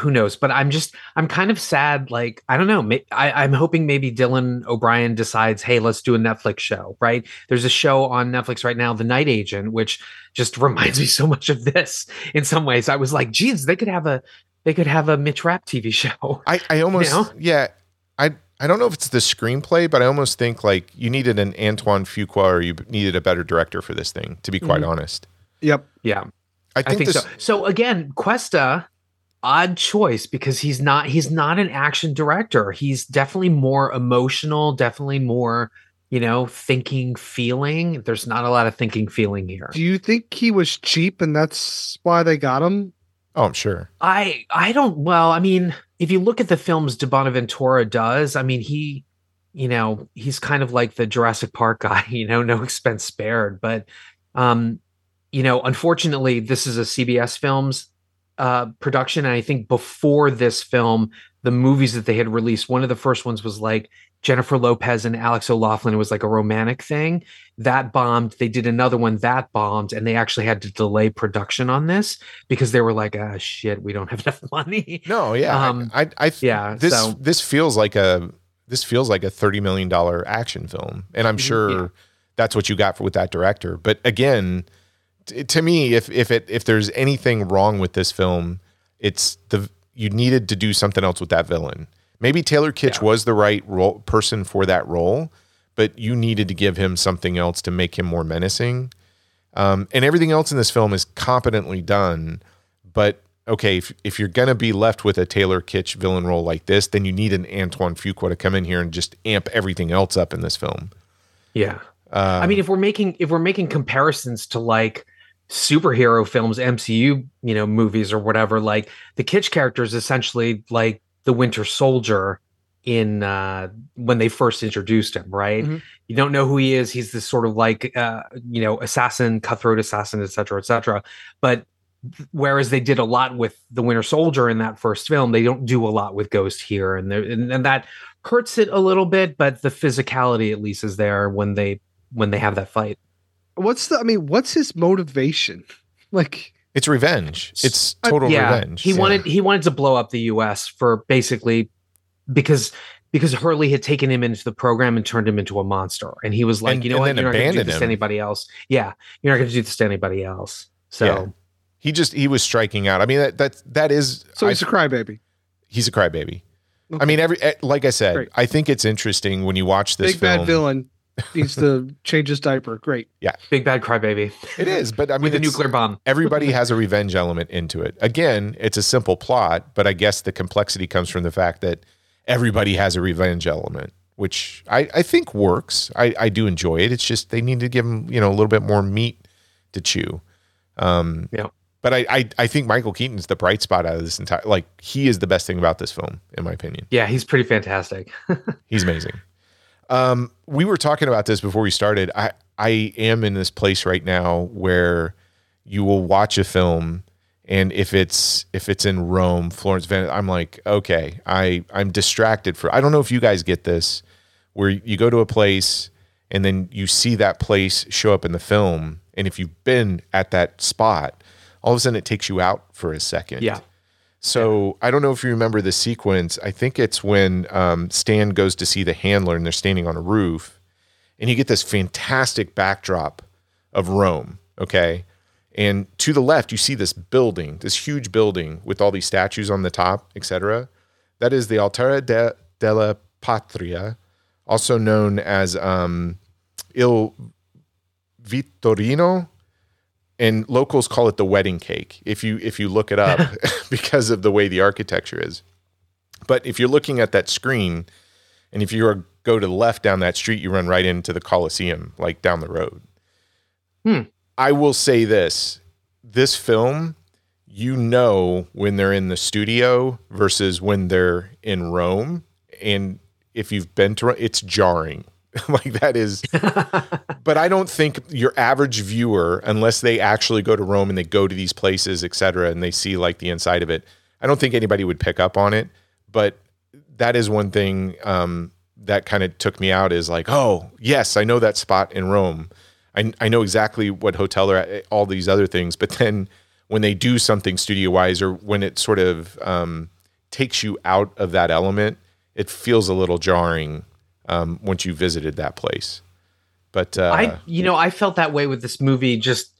Who knows? But I'm just, I'm kind of sad. Like, I don't know. I, I'm hoping maybe Dylan O'Brien decides, hey, let's do a Netflix show, right? There's a show on Netflix right now, The Night Agent, which just reminds me so much of this in some ways. I was like, geez, they could have a, they could have a Mitch Rapp TV show. I, I almost know? yeah I I don't know if it's the screenplay, but I almost think like you needed an Antoine Fuqua or you needed a better director for this thing. To be quite Mhm. honest, Yep. Yeah. I I think, think, this. so. So again, Cuesta, odd choice because he's not he's not an action director. He's definitely more emotional, definitely more you know, thinking, feeling. There's not a lot of thinking, feeling here. Do you think he was cheap and that's why they got him? Oh, I'm sure. I I don't well, I mean, if you look at the films Di Bonaventura does, I mean, he you know, he's kind of like the Jurassic Park guy, you know, no expense spared, but um you know, unfortunately, this is a CBS Films uh production and I think before this film, the movies that they had released, one of the first ones was like Jennifer Lopez and Alex O'Loughlin. It was like a romantic thing that bombed. They did another one that bombed, and they actually had to delay production on this because they were like, "Ah, shit, we don't have enough money." No, yeah, Um, I, I, I yeah, This so- this feels like a this feels like a thirty million dollar action film, and I'm sure Mm-hmm. yeah. that's what you got for, with that director. But again, t- to me, if if it if there's anything wrong with this film, it's the you needed to do something else with that villain. Maybe Taylor Kitsch was the right role person for that role, but you needed to give him something else to make him more menacing. Um, and everything else in this film is competently done. But okay, if, if you're gonna be left with a Taylor Kitsch villain role like this, then you need an Antoine Fuqua to come in here and just amp everything else up in this film. Yeah. Uh, I mean, if we're making if we're making comparisons to like superhero films, MCU, you know, movies or whatever, like the Kitsch character is essentially like the Winter Soldier in uh when they first introduced him, right? Mhm. You don't know who he is. He's this sort of like uh, you know, assassin, cutthroat assassin, et cetera, et cetera. But whereas they did a lot with the Winter Soldier in that first film, they don't do a lot with Ghost here, and and, and that hurts it a little bit. But the physicality at least is there when they when they have that fight. What's the I mean, what's his motivation? Like it's revenge. It's Uh, total yeah, revenge. he Yeah. wanted he wanted to blow up the U.S. for basically because because Hurley had taken him into the program and turned him into a monster, and he was like, And- you know what, you're not going to do this to anybody else. Yeah, you're not going to do this to anybody else. So Yeah. He just he was striking out. I mean that that that is so he's a crybaby. he's a crybaby. I mean every eh, like I said, Great. I think it's interesting when you watch this Big film. bad villain needs to change his diaper. Great. Yeah. Big bad crybaby It is, but I mean with a nuclear bomb. everybody has a revenge element into it. Again, it's a simple plot, but I guess the complexity comes from the fact that everybody has a revenge element, which I, I think works. I, I do enjoy it. It's just they need to give them, you know, a little bit more meat to chew. Um, Yeah. But I, I, I think Michael Keaton's the bright spot out of this entire. Like he is the best thing about this film, in my opinion. Yeah, he's pretty fantastic. He's amazing. Um, we were talking about this before we started. I I am in this place right now where you will watch a film, and if it's if it's in Rome, Florence, Venice, I'm like, okay, I I'm distracted for. I don't know if you guys get this, where you go to a place and then you see that place show up in the film, and if you've been at that spot, all of a sudden it takes you out for a second. Yeah. So I don't know if you remember the sequence. I think it's when um, Stan goes to see the handler and they're standing on a roof, and you get this fantastic backdrop of Rome. Okay. And to the left, you see this building, this huge building with all these statues on the top, etc. That is the Altare de, della Patria, also known as um, Il Vittoriano, and locals call it the wedding cake if you if you look it up because of the way the architecture is. But if you're looking at that screen and if you are, go to the left down that street you run right into the coliseum like down the road. Hmm. i will say this this film you know when they're in the studio versus when they're in rome. And if you've been to Rome, it's jarring like that is but I don't think your average viewer, unless they actually go to Rome and they go to these places, et cetera, and they see like the inside of it, I don't think anybody would pick up on it. But that is one thing um, that kind of took me out is like, oh, yes, I know that spot in Rome. I, I know exactly what hotel they're at, all these other things. But then when they do something studio wise or when it sort of um, takes you out of that element, it feels a little jarring um, once you visited that place. But uh, I you know I felt that way with this movie just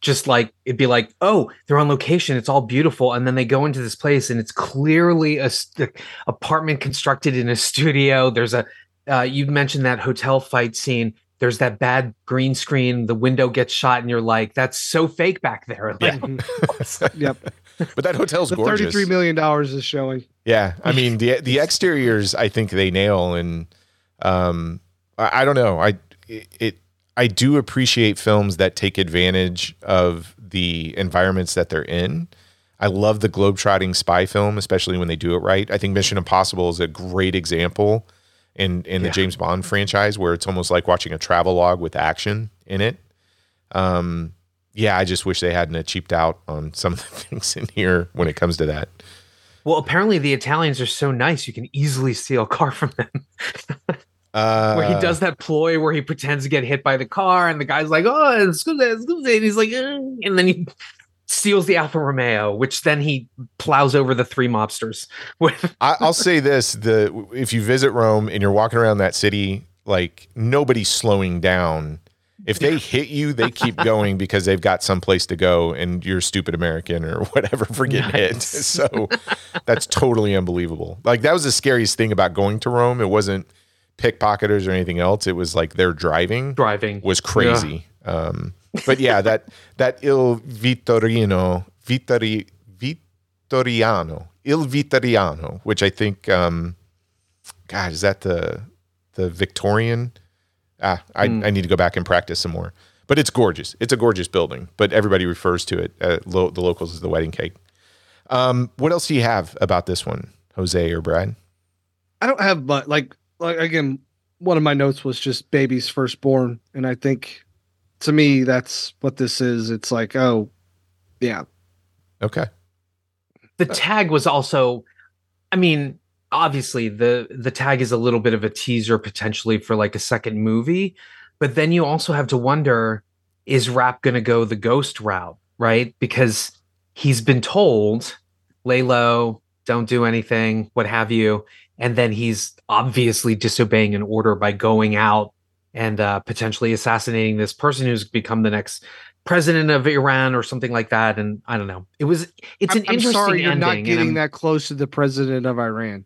just like it'd be like oh they're on location it's all beautiful and then they go into this place and it's clearly a st- apartment constructed in a studio there's a uh, you mentioned that hotel fight scene there's that bad green screen the window gets shot and you're like that's so fake back there like, Yep. but that hotel's The gorgeous. thirty-three million dollars is showing. Yeah, I mean the the exteriors I think they nail, and um, I, I don't know. I it I do appreciate films that take advantage of the environments that they're in. I love the globetrotting spy film, especially when they do it right. I think Mission Impossible is a great example in in the James Bond franchise where it's almost like watching a travel log with action in it. Um, yeah, I just wish they hadn't cheaped out on some of the things in here when it comes to that. Well, apparently the Italians are so nice you can easily steal a car from them. Uh, where he does that ploy where he pretends to get hit by the car and the guy's like, "Oh, excuse me, excuse me," and he's like, "Eh," and then he steals the Alfa Romeo, which then he plows over the three mobsters with. I, I'll say this: the if you visit Rome and you're walking around that city, like nobody's slowing down. If they hit you, they keep going because they've got some place to go, and you're a stupid American or whatever for getting hit. So that's totally unbelievable. Like that was the scariest thing about going to Rome. It wasn't pickpocketers or anything else. It was like their driving Driving was crazy. Um, but yeah, that that Il Vittorino, Vittori, Vittoriano, Il Vittoriano, which I think, um, God, is that the the Victorian? Ah, I, I need to go back and practice some more. But it's gorgeous. It's a gorgeous building. But everybody refers to it, uh, lo- the locals, as the wedding cake. Um, what else do you have about this one, Jose or Brad? I don't have but like like again, one of my notes was just baby's first Bourne, and I think to me that's what this is. It's like, oh, yeah, Okay. the tag was also i mean obviously the the tag is a little bit of a teaser potentially for like a second movie but then you also have to wonder is Rapp going to go the ghost route right because he's been told lay low don't do anything what have you and then he's obviously disobeying an order by going out and uh, potentially assassinating this person who's become the next president of Iran or something like that. And I don't know. It was it's I'm, an I'm interesting sorry you're ending. not getting that close to the president of Iran.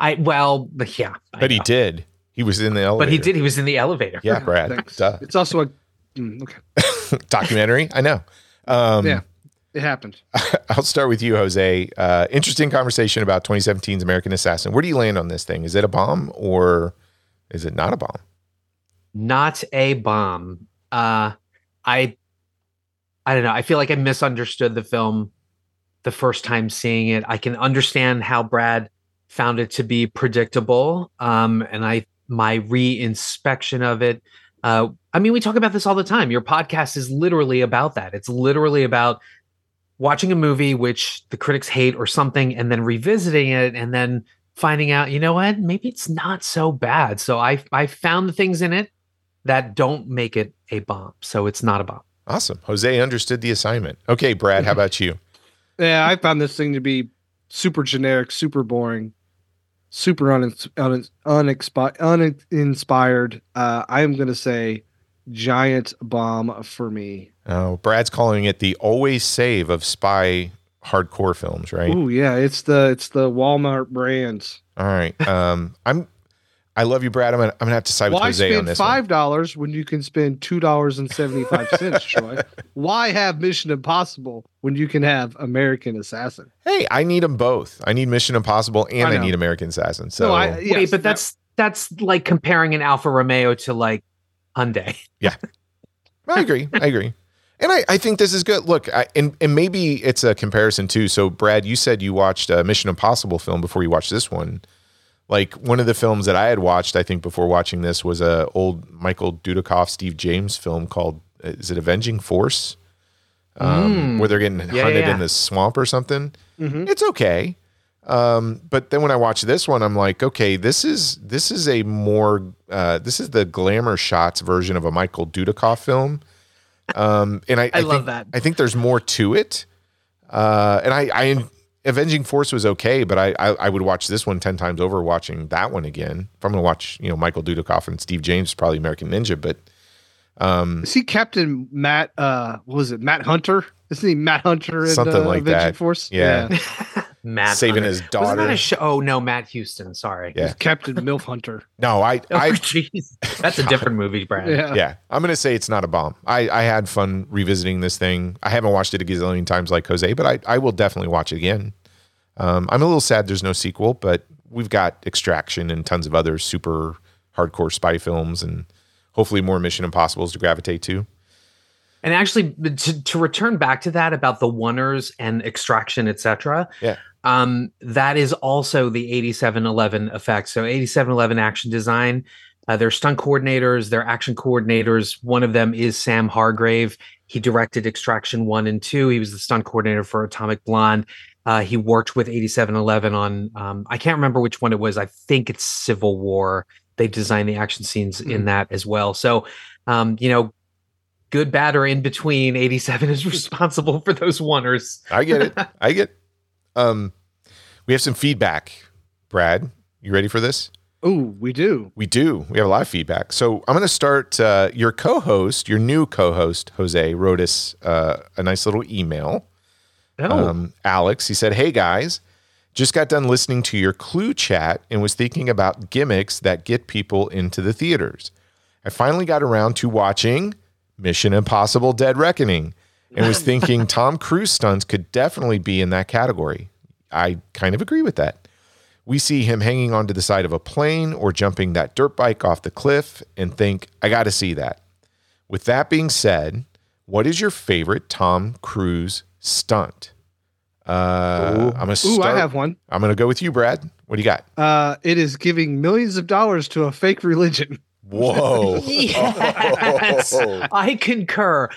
I well, yeah, I But he did. He was in the elevator. But he did. He was in the elevator. Yeah, Brad. Duh. It's also a mm, okay. Documentary. I know. Um, yeah, it happened. I'll start with you, Jose. Uh, interesting conversation about 2017's American Assassin. Where do you land on this thing? Is it a bomb or is it not a bomb? Not a bomb. Uh, I, I don't know. I feel like I misunderstood the film the first time seeing it. I can understand how Brad found it to be predictable. Um, and I my re-inspection of it. Uh, I mean, we talk about this all the time. Your podcast is literally about that. It's literally about watching a movie which the critics hate or something, and then revisiting it, and then finding out, you know what, maybe it's not so bad. So I I found the things in it that don't make it a bomb. So it's not a bomb. Awesome. Jose understood the assignment. Okay, Brad, how about you? Yeah, I found this thing to be super generic, super boring, super unins- un- unexpi- uninspired. Uh, I am going to say giant bomb for me. Oh, Brad's calling it the always save of spy hardcore films, right? Oh yeah, it's the it's the Walmart brands. All right. Um, I'm I love you, Brad. I'm gonna I'm gonna have to side with Why Jose on spend this one. five dollars when you can spend two dollars and seventy five cents, Troy? Why have Mission Impossible when you can have American Assassin? Hey, I need them both. I need Mission Impossible and I I, need American Assassin. So I- Wait, but that's that's like comparing an Alfa Romeo to like Hyundai. Yeah. I agree. I agree. And I, I think this is good. Look, I, and, and maybe it's a comparison too. So, Brad, you said you watched a Mission Impossible film before you watched this one. Like one of the films that I had watched, I think before watching this was a old Michael Dudikoff, Steve James film called is it Avenging Force, um, where they're getting hunted yeah, yeah. in the swamp or something. Mhm. It's okay, um, but then when I watch this one, I'm like, okay, this is this is a more uh, this is the glamour shots version of a Michael Dudikoff film. Um, and I, I love think, that. I think there's more to it. Uh, and I, I, Avenging Force was okay, but I, I, I would watch this one ten times over watching that one again. If I'm going to watch, you know, Michael Dudikoff and Steve James, probably American Ninja, but Is he Captain Matt? Uh, what was it Matt Hunter? Isn't he Matt Hunter in Something uh, like Avenging that. Force? Yeah. Matt saving Hunter. his Wasn't that daughter. a show? Oh no, Matt Houston. Sorry. Yeah. Captain Milf Hunter. No, I, Oh, I, jeez. That's a different movie, Brad. Yeah. yeah, I'm going to say it's not a bomb. I, I had fun revisiting this thing. I haven't watched it a gazillion times like Jose, but I, I will definitely watch it again. Um, I'm a little sad there's no sequel, but we've got Extraction and tons of other super hardcore spy films and hopefully more Mission Impossibles to gravitate to. And actually, to, to return back to that about the oneers and extraction, etc. Yeah. Um, that is also the 87Eleven effect. So 87Eleven action design. Uh, they're stunt coordinators, they're action coordinators. One of them is Sam Hargrave. He directed Extraction 1 and 2. He was the stunt coordinator for Atomic Blonde. Uh, he worked with 87Eleven on, um, I can't remember which one it was. I think it's Civil War. They designed the action scenes in that as well. So, um, you know, good, bad, or in between, 87 is responsible for those oneers. I get it. I get. Um, we have some feedback. Brad, you ready for this? Oh, we do. We do. We have a lot of feedback. So I'm going to start. Uh, your co-host, your new co-host, Jose, wrote us uh, a nice little email. Oh, Um, Alex, he said, "Hey guys, just got done listening to your Clue chat and was thinking about gimmicks that get people into the theaters. I finally got around to watching Mission Impossible: Dead Reckoning and was thinking Tom Cruise stunts could definitely be in that category. I kind of agree with that." we see him hanging onto the side of a plane or jumping that dirt bike off the cliff and think, I got to see that. With that being said, what is your favorite Tom Cruise stunt? Uh, I'm gonna Ooh. I have one. I'm gonna go with you, Brad. What do you got? Uh, it is giving millions of dollars to a fake religion. Whoa! yes, I concur.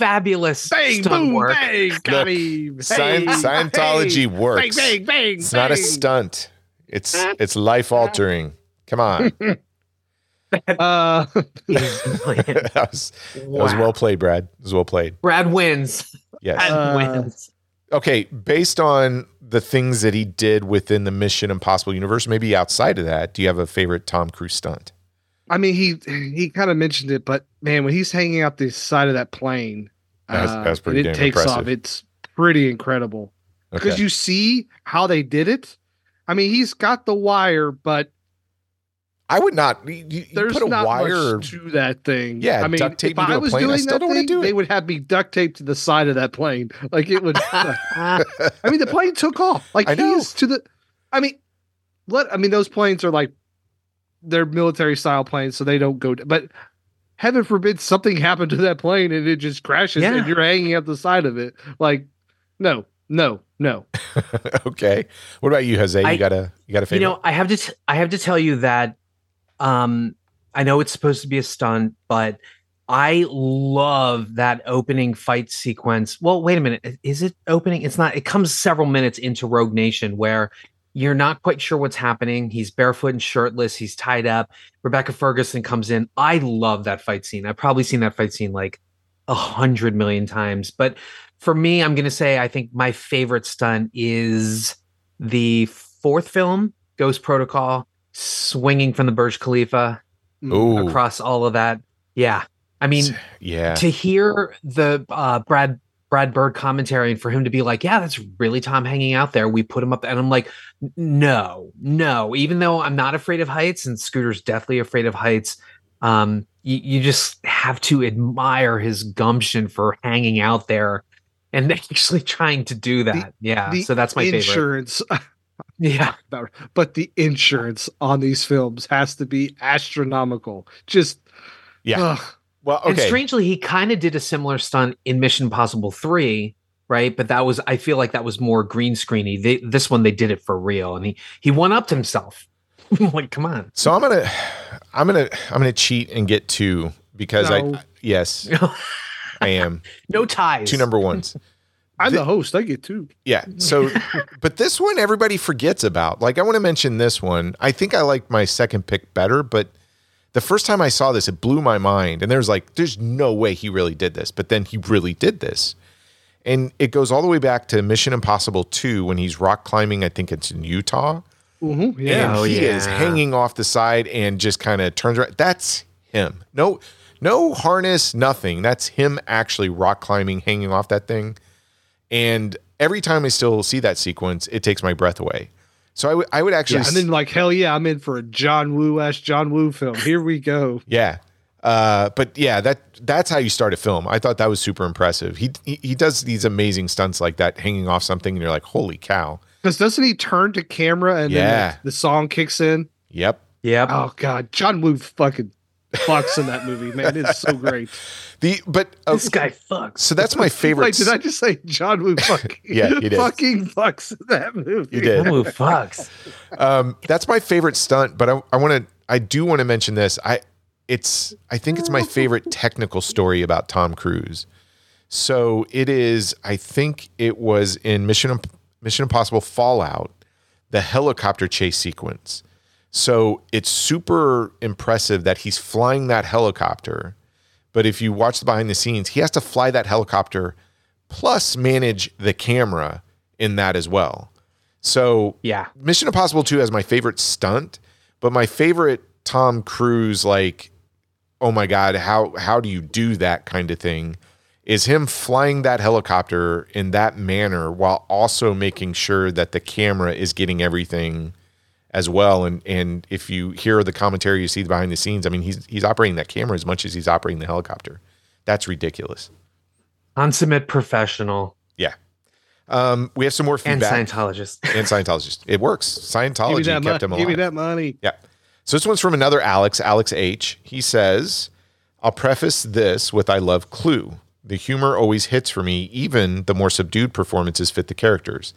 Fabulous Bang, stunt boom, work. bang, got Look, him. Scien- Scientology hey, works. Bang, bang, bang. It's not a stunt. It's it's life altering. Come on, Uh, that was that was well played, Brad. It was well played. Brad wins. Yes. Brad Uh, wins. okay, based on the things that he did within the Mission Impossible universe, maybe outside of that, do you have a favorite Tom Cruise stunt? I mean, he he kind of mentioned it, but man, when he's hanging out the side of that plane, That's- uh, that's pretty and it takes impressive. off. It's pretty incredible because Okay. you see how they did it. I mean, he's got the wire, but I would not. You, you there's put a not wire. much to that thing. Yeah, I mean, if to was plane, doing still that thing, do they would have me duct taped to the side of that plane. Like it would. I mean, the plane took off. Like I know. he's to the. I mean, let. I mean, those planes are like they're military style planes, so they don't go. But heaven forbid something happened to that plane and it just crashes Yeah. and you're hanging out the side of it. Like, no, no, no. okay. What about you, Jose? I- you got a you got a You know, I have to t- I have to tell you that um I know it's supposed to be a stunt, but I love that opening fight sequence. Well, wait a minute. Is it opening? It's not. It comes several minutes into Rogue Nation where you're not quite sure what's happening. He's barefoot and shirtless. He's tied up. Rebecca Ferguson comes in. I love that fight scene. I've probably seen that fight scene like a hundred million times. But for me, I'm going to say I think my favorite stunt is the fourth film, Ghost Protocol, swinging from the Burj Khalifa Ooh, across all of that. Yeah. I mean, yeah. to hear the uh, Brad Brad Bird commentary and for him to be like, yeah, that's really Tom hanging out there. We put him up, and I'm like, no, no. Even though I'm not afraid of heights, and Scooter's deathly afraid of heights, um, you, you just have to admire his gumption for hanging out there and actually trying to do that. yeah, the so that's my favorite. insurance. Yeah, but the insurance on these films has to be astronomical. Just Yeah. ugh. Well, And strangely, he kind of did a similar stunt in Mission Impossible 3, right? But that was I feel like that was more green screeny. They, this one they did it for real and he he one upped himself. like, come on. so I'm gonna, I'm gonna, I'm gonna cheat and get two because No. I, yes, I am no ties. two number ones. I'm the host. I get two. Yeah. So, but this one everybody forgets about. Like, I want to mention this one. I think I like my second pick better, but the first time I saw this, it blew my mind. And there's like, there's no way he really did this, but then he really did this. And it goes all the way back to Mission Impossible 2 when he's rock climbing. I think it's in Utah. Mhm, Yeah. And Oh, he is hanging off the side and just kind of turns around. That's him. No, no harness, nothing. That's him actually rock climbing, hanging off that thing. And every time I still see that sequence, it takes my breath away. So I would, I would actually, Yeah, and then like hell yeah, I'm in for a John Woo ass John Woo film. Here we go. yeah. Uh, but yeah, that that's how you start a film. I thought that was super impressive. He, he he does these amazing stunts like that, hanging off something, and you're like, holy cow! Because doesn't he turn to camera and Yeah. then the, the song kicks in? Yep, Yep. Oh God, John Woo fucking fucks in that movie, man. It's so great. The but uh, this guy fucks. so that's my favorite. Wait, did I just say John Woo fucking? Yeah, you did. Fucking fucks in that movie. You did. Who fucks? um, that's my favorite stunt, but I, I want to. I do want to mention this. I it's I think it's my favorite technical story about Tom Cruise. So it is. I think it was in Mission Mission Impossible Fallout, the helicopter chase sequence. So it's super impressive that he's flying that helicopter. But if you watch the behind the scenes, he has to fly that helicopter plus manage the camera in that as well. So Yeah. Mission Impossible 2 has my favorite stunt, but my favorite Tom Cruise like oh my god, how how do you do that kind of thing? Is him flying that helicopter in that manner while also making sure that the camera is getting everything as well. And and if you hear the commentary, you see the behind the scenes. I mean, he's he's operating that camera as much as he's operating the helicopter. That's ridiculous. Consummate professional Yeah. Um, we have some more feedback. and feedback Scientologist. and Scientologist. It works. Give Scientology that, kept him alive. give me that money. Yeah. So this one's from another Alex, Alex H. He says, I'll preface this with I love Clue. The humor always hits for me, even the more subdued performances fit the characters.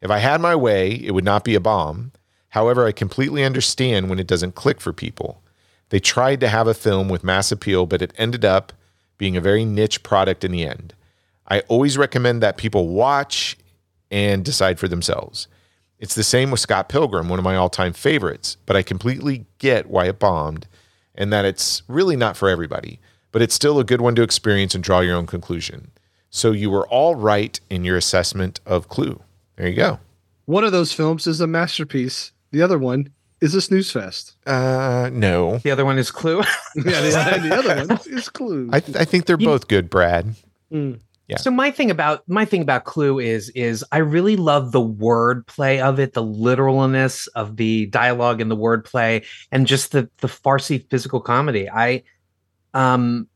If I had my way, it would not be a bomb. However, I completely understand when it doesn't click for people. They tried to have a film with mass appeal, but it ended up being a very niche product in the end. I always recommend that people watch and decide for themselves. It's the same with Scott Pilgrim, one of my all time favorites, but I completely get why it bombed and that it's really not for everybody, but it's still a good one to experience and draw your own conclusion. So you were all right in your assessment of Clue. There you go. One of those films is a masterpiece. The other one is a snooze fest. Uh, no. The other one is Clue. Yeah, the, the other one is Clue. I, th- I think they're both good, Brad. Mm. Yeah. So my thing about my thing about Clue is is I really love the wordplay of it, the literalness of the dialogue and the wordplay, and just the the farcy physical comedy. I, um,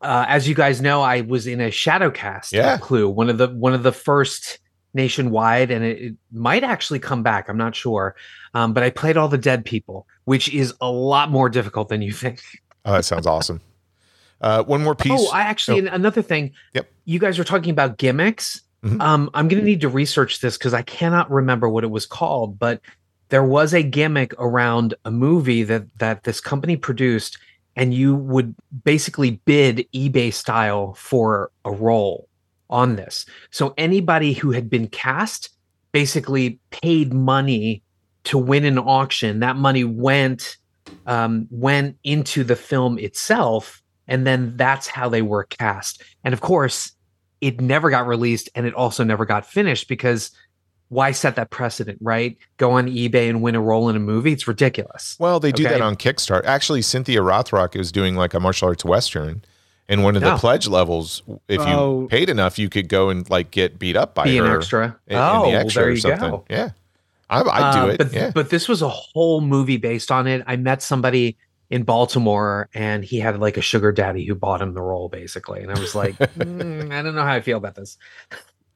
uh, as you guys know, I was in a shadow cast Yeah. of Clue, one of the one of the first nationwide, and it, it might actually come back. I'm not sure, um, but I played all the dead people, which is a lot more difficult than you think. Oh, that sounds awesome. Uh, one more piece. Oh, I actually another thing. Yep. You guys were talking about gimmicks. Mhm. Um, I'm going to need to research this because I cannot remember what it was called, but there was a gimmick around a movie that that this company produced, and you would basically bid eBay style for a role on this. So anybody who had been cast basically paid money to win an auction. That money went um, went into the film itself, and then that's how they were cast. And of course, it never got released, and it also never got finished because why set that precedent, right? Go on eBay and win a role in a movie. It's ridiculous. Well, they do Okay. that on Kickstarter. Actually, Cynthia Rothrock is doing like a martial arts western, and one of the pledge levels, if you Oh. paid enough, you could go and like get beat up by Be an extra. in, in oh, the extra there or you something. go. Yeah, I, I'd do Uh, it. But, yeah, but this was a whole movie based on it. I met somebody in Baltimore and he had like a sugar daddy who bought him the role basically. And I was like, "Mm, I don't know how I feel about this.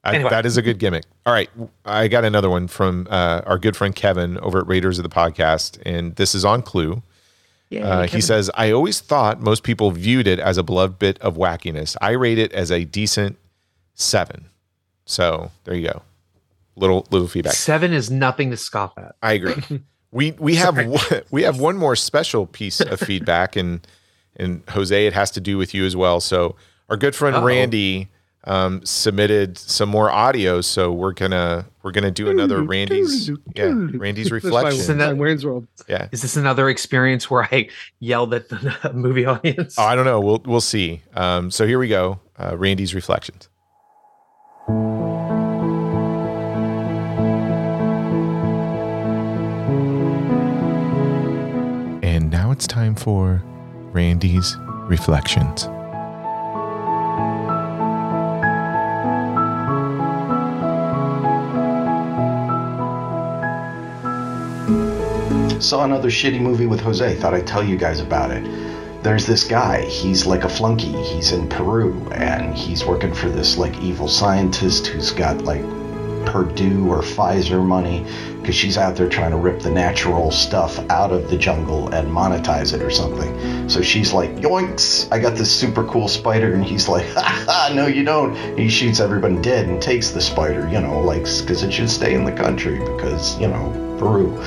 I, that is a good gimmick. All right, I got another one from uh, our good friend Kevin over at Raiders of the Podcast, and this is on Clue. Yeah. Uh, he says, I always thought most people viewed it as a beloved bit of wackiness. I rate it as a decent seven. So there you go. Little little feedback. seven is nothing to scoff at. I agree. We we have one, we have one more special piece of feedback, and and Jose, it has to do with you as well. So our good friend Uh-oh. Randy um, submitted some more audio, so we're gonna we're gonna do another Randy's yeah Randy's That's my- reflection. my Wayne's World. Yeah. Is this another experience where I yelled at the movie audience? Oh, I don't know. We'll we'll see. Um, so here we go. Uh, Randy's reflections. And now it's time for Randy's reflections. Saw another shitty movie with Jose. Thought I'd tell you guys about it. There's this guy. He's like a flunky. He's in Peru and he's working for this like evil scientist who's got like Purdue or Pfizer money because she's out there trying to rip the natural stuff out of the jungle and monetize it or something. So she's like, yoinks, I got this super cool spider. And he's like, ha ha, no, you don't. And he shoots everyone dead and takes the spider, you know, like, because it should stay in the country because, you know, Peru.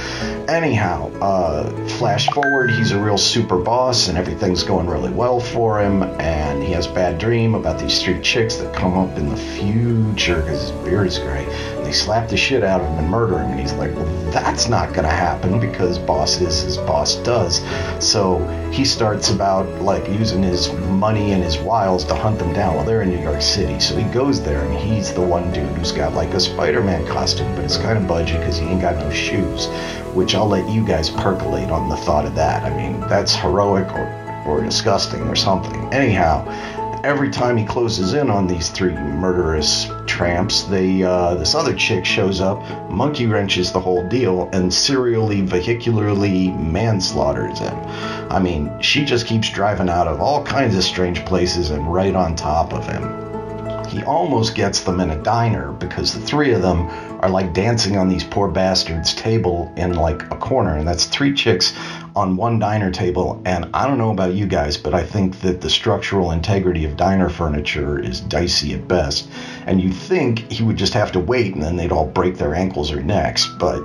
Anyhow, uh, flash forward, he's a real super boss and everything's going really well for him. And he has a bad dream about these three chicks that come up in the future because his beard is gray. And they slap the shit out of him and murder him. And he's like, well, that's not going to happen because boss is boss does. So he starts about like using his money and his wiles to hunt them down. Well, they're in New York City. So he goes there and he's the one dude who's got like a Spider Man costume, but it's kind of budget because he ain't got no shoes which I'll let you guys percolate on the thought of that. I mean, that's heroic or, or disgusting or something. Anyhow, every time he closes in on these three murderous tramps, they uh, this other chick shows up, monkey wrenches the whole deal, and serially, vehicularly manslaughters him. I mean, she just keeps driving out of all kinds of strange places and right on top of him he almost gets them in a diner because the three of them are like dancing on these poor bastards' table in like a corner. And that's three chicks on one diner table. And I don't know about you guys, but I think that the structural integrity of diner furniture is dicey at best. And you'd think he would just have to wait and then they'd all break their ankles or necks. But,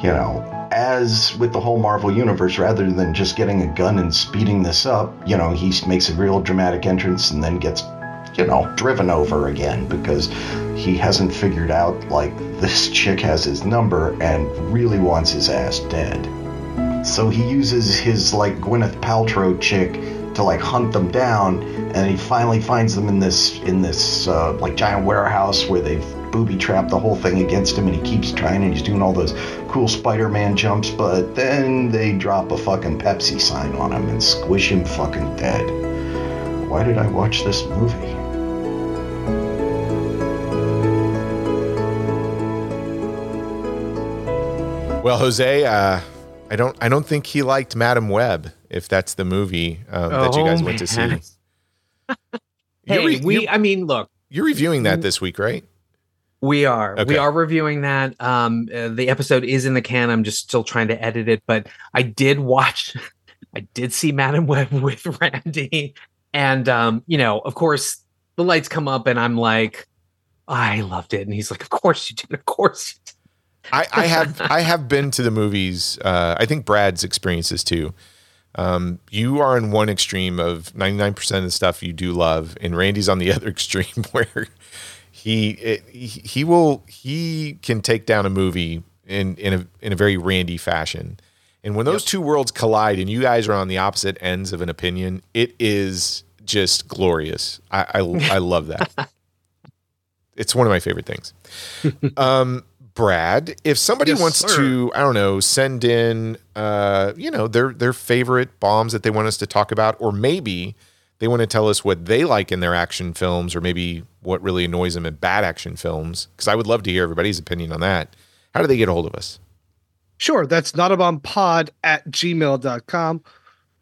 you know, as with the whole Marvel universe, rather than just getting a gun and speeding this up, you know, he makes a real dramatic entrance and then gets you know, driven over again because he hasn't figured out like this chick has his number and really wants his ass dead. So he uses his like Gwyneth Paltrow chick to like hunt them down and he finally finds them in this in this uh, like giant warehouse where they've booby trapped the whole thing against him and he keeps trying and he's doing all those cool Spider-Man jumps but then they drop a fucking Pepsi sign on him and squish him fucking dead. Why did I watch this movie? Well, Jose, uh, I don't, I don't think he liked Madame Web. If that's the movie um, that you guys Oh, went to see, hey, re- we, I mean, look, you're reviewing that this week, right? We are. Okay. We are reviewing that. Um, uh, the episode is in the can. I'm just still trying to edit it, but I did watch. I did see Madame Web with Randy, and um, you know, of course, the lights come up, and I'm like, I loved it, and he's like, Of course you did. Of course. I, I have I have been to the movies. Uh, I think Brad's experiences too. Um, you are in one extreme of 99% of the stuff you do love, and Randy's on the other extreme where he it, he he will he can take down a movie in in a in a very Randy fashion. And when those two worlds collide, and you guys are on the opposite ends of an opinion, it is just glorious. I I, I love that. it's one of my favorite things. Um, Brad, if somebody Yes, wants sir. to, I don't know, send in, uh, you know, their their favorite bombs that they want us to talk about, or maybe they want to tell us what they like in their action films, or maybe what really annoys them in bad action films, because I would love to hear everybody's opinion on that. How do they get a hold of us? Sure, that's notabombpod at gmail.com.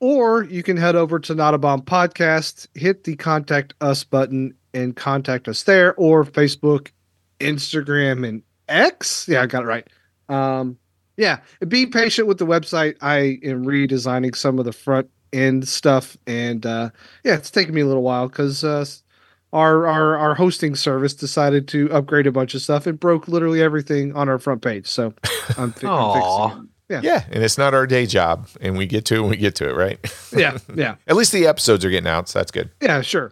Or you can head over to Not a Bomb Podcast, hit the contact us button, and contact us there, or Facebook, Instagram, and X. Yeah, I got it right. Um, yeah, be patient with the website. I am redesigning some of the front end stuff, and uh, yeah, it's taking me a little while because uh, our, our our hosting service decided to upgrade a bunch of stuff. It broke literally everything on our front page, so I'm, fi- I'm fixing it. Yeah. Yeah, and it's not our day job, and we get to it when we get to it, right? Yeah, yeah, At least the episodes are getting out, so that's good. yeah. Sure.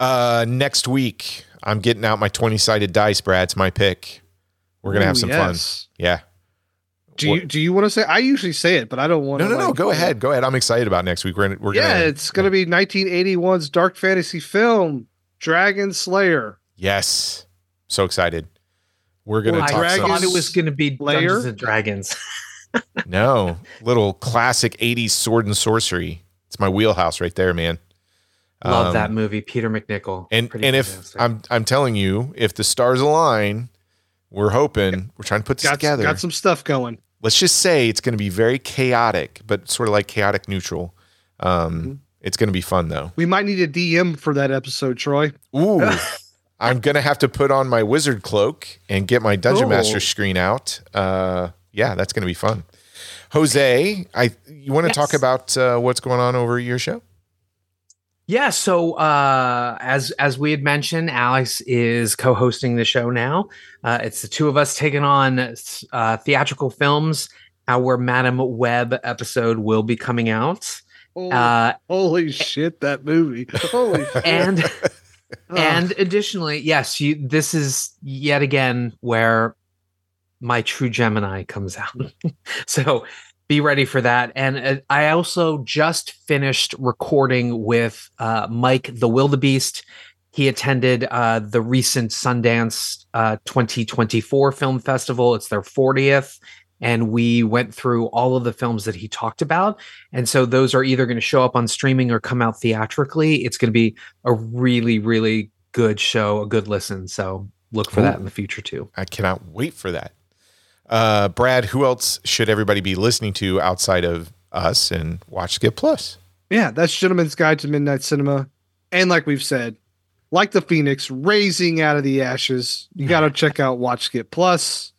Uh, next week, I'm getting out my 20 sided dice, Brad. It's my pick. We're gonna have some yes. fun. Yeah. Do you What- do you want to say? I usually say it, but I don't want. No, to no, no. like- Go ahead. Go ahead. I'm excited about next week. We're gonna. We're yeah, gonna. it's gonna be 1981's dark fantasy film Dragonslayer. Yes. So excited. We're gonna Well, I talk Dragons thought it was going to be Layer? Dungeons and Dragons. no little classic 80s sword and sorcery. It's my wheelhouse right there, man. Love Um, that movie, Peter MacNicol. And Pretty and if. I'm I'm telling you, if the stars align, we're hoping we're trying to put this Got together. got some stuff going. let's just say it's going to be very chaotic, but sort of like chaotic neutral. Um, Mm-hmm. It's going to be fun though. We might need a DM for that episode, Troy. Ooh, I'm gonna have to put on my wizard cloak and get my dungeon Oh. master screen out. Uh, yeah, that's gonna be fun. Jose, I you want to Yes. talk about uh, what's going on over at your show? Yeah, so uh, as as we had mentioned, Alex is co-hosting the show now. Uh, it's the two of us taking on uh, theatrical films. Our Madame Web episode will be coming out, Holy, uh, holy shit, that movie. Holy shit. and and additionally, yes, you. This is yet again where my true Gemini comes out. so be ready for that. And uh, I also just finished recording with uh, Mike the Wildebeest. He attended uh, the recent Sundance uh, 2024 Film Festival. It's their 40th. And we went through all of the films that he talked about. And so those are either going to show up on streaming or come out theatrically. It's going to be a really, really good show, a good listen. So look for that in the future too. I cannot wait for that. Uh, Brad, who else should everybody be listening to outside of us and Watch Skip Plus? Yeah, that's Gentleman's Guide to Midnight Cinema. And like we've said, like the Phoenix raising out of the ashes, you got to check out Watch Skip Plus.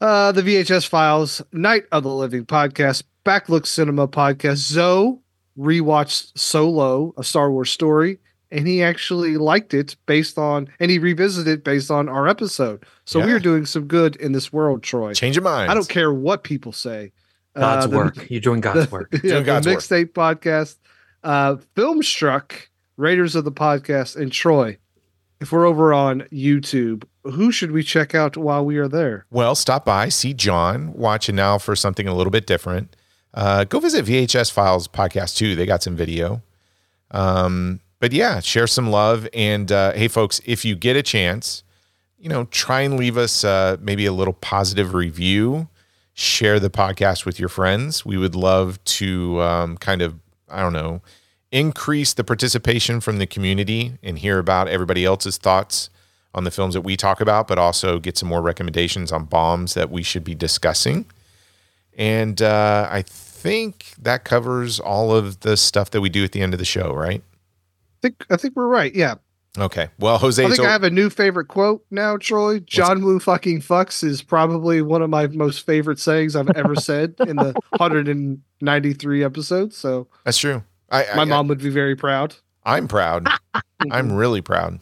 Uh, the VHS Files, Night of the Living podcast, Backlook Cinema podcast. Zoe rewatched Solo, a Star Wars story, and he actually liked it based on, and he revisited it based on our episode. So we are doing some good in this world, Troy. Change your mind. I don't care what people say. God's Uh, the- work. You're doing God's the- work. yeah, Doing the God's work. mixtape podcast, uh, Filmstruck, Raiders of the Podcast, and Troy. If we're over on YouTube, who should we check out while we are there? Well, stop by, see John, watch it now for something a little bit different. Uh, go visit VHS Files podcast too. They got some video. Um, but yeah, share some love. And uh, hey, folks, if you get a chance, you know, try and leave us uh, maybe a little positive review. Share the podcast with your friends. We would love to um, kind of, I don't know, increase the participation from the community and hear about everybody else's thoughts on the films that we talk about, but also get some more recommendations on bombs that we should be discussing. And uh, I think that covers all of the stuff that we do at the end of the show, right? I think I think we're right. Yeah, Okay. Well, Jose, I think I have a new favorite quote now, Troy. John Woo fucking fucks is probably one of my most favorite sayings I've ever said in the 193 episodes. So that's true. I, my I, mom would be very proud. I'm proud. I'm really proud.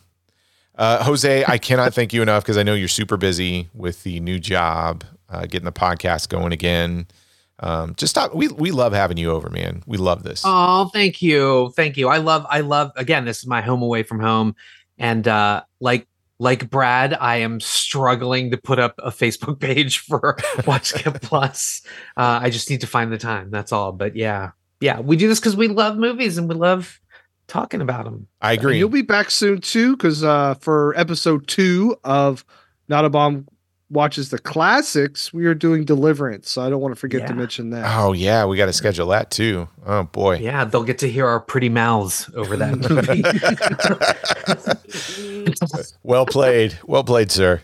Uh, Jose, I cannot thank you enough because I know you're super busy with the new job, uh, getting the podcast going again. Um, just stop. We we love having you over, man. We love this. Oh, thank you. Thank you. I love I love again, this is my home away from home. And uh like like Brad, I am struggling to put up a Facebook page for Watch Skip Plus. Uh I just need to find the time. That's all. But yeah. Yeah, we do this because we love movies and we love talking about them. I agree. You'll be back soon too, because uh, for episode two of Not a Bomb watches the classics, we are doing Deliverance. So I don't want to forget to mention that. Oh yeah, we got to schedule that too. Oh boy. Yeah, they'll get to hear our pretty mouths over that movie. Well played. Well played, sir.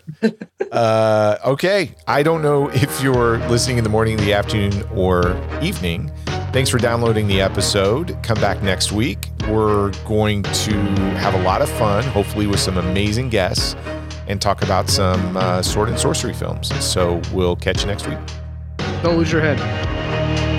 Uh, okay. I don't know if you're listening in the morning, the afternoon, or evening. Thanks for downloading the episode. Come back next week. We're going to have a lot of fun, hopefully, with some amazing guests and talk about some uh, sword and sorcery films. So we'll catch you next week. Don't lose your head.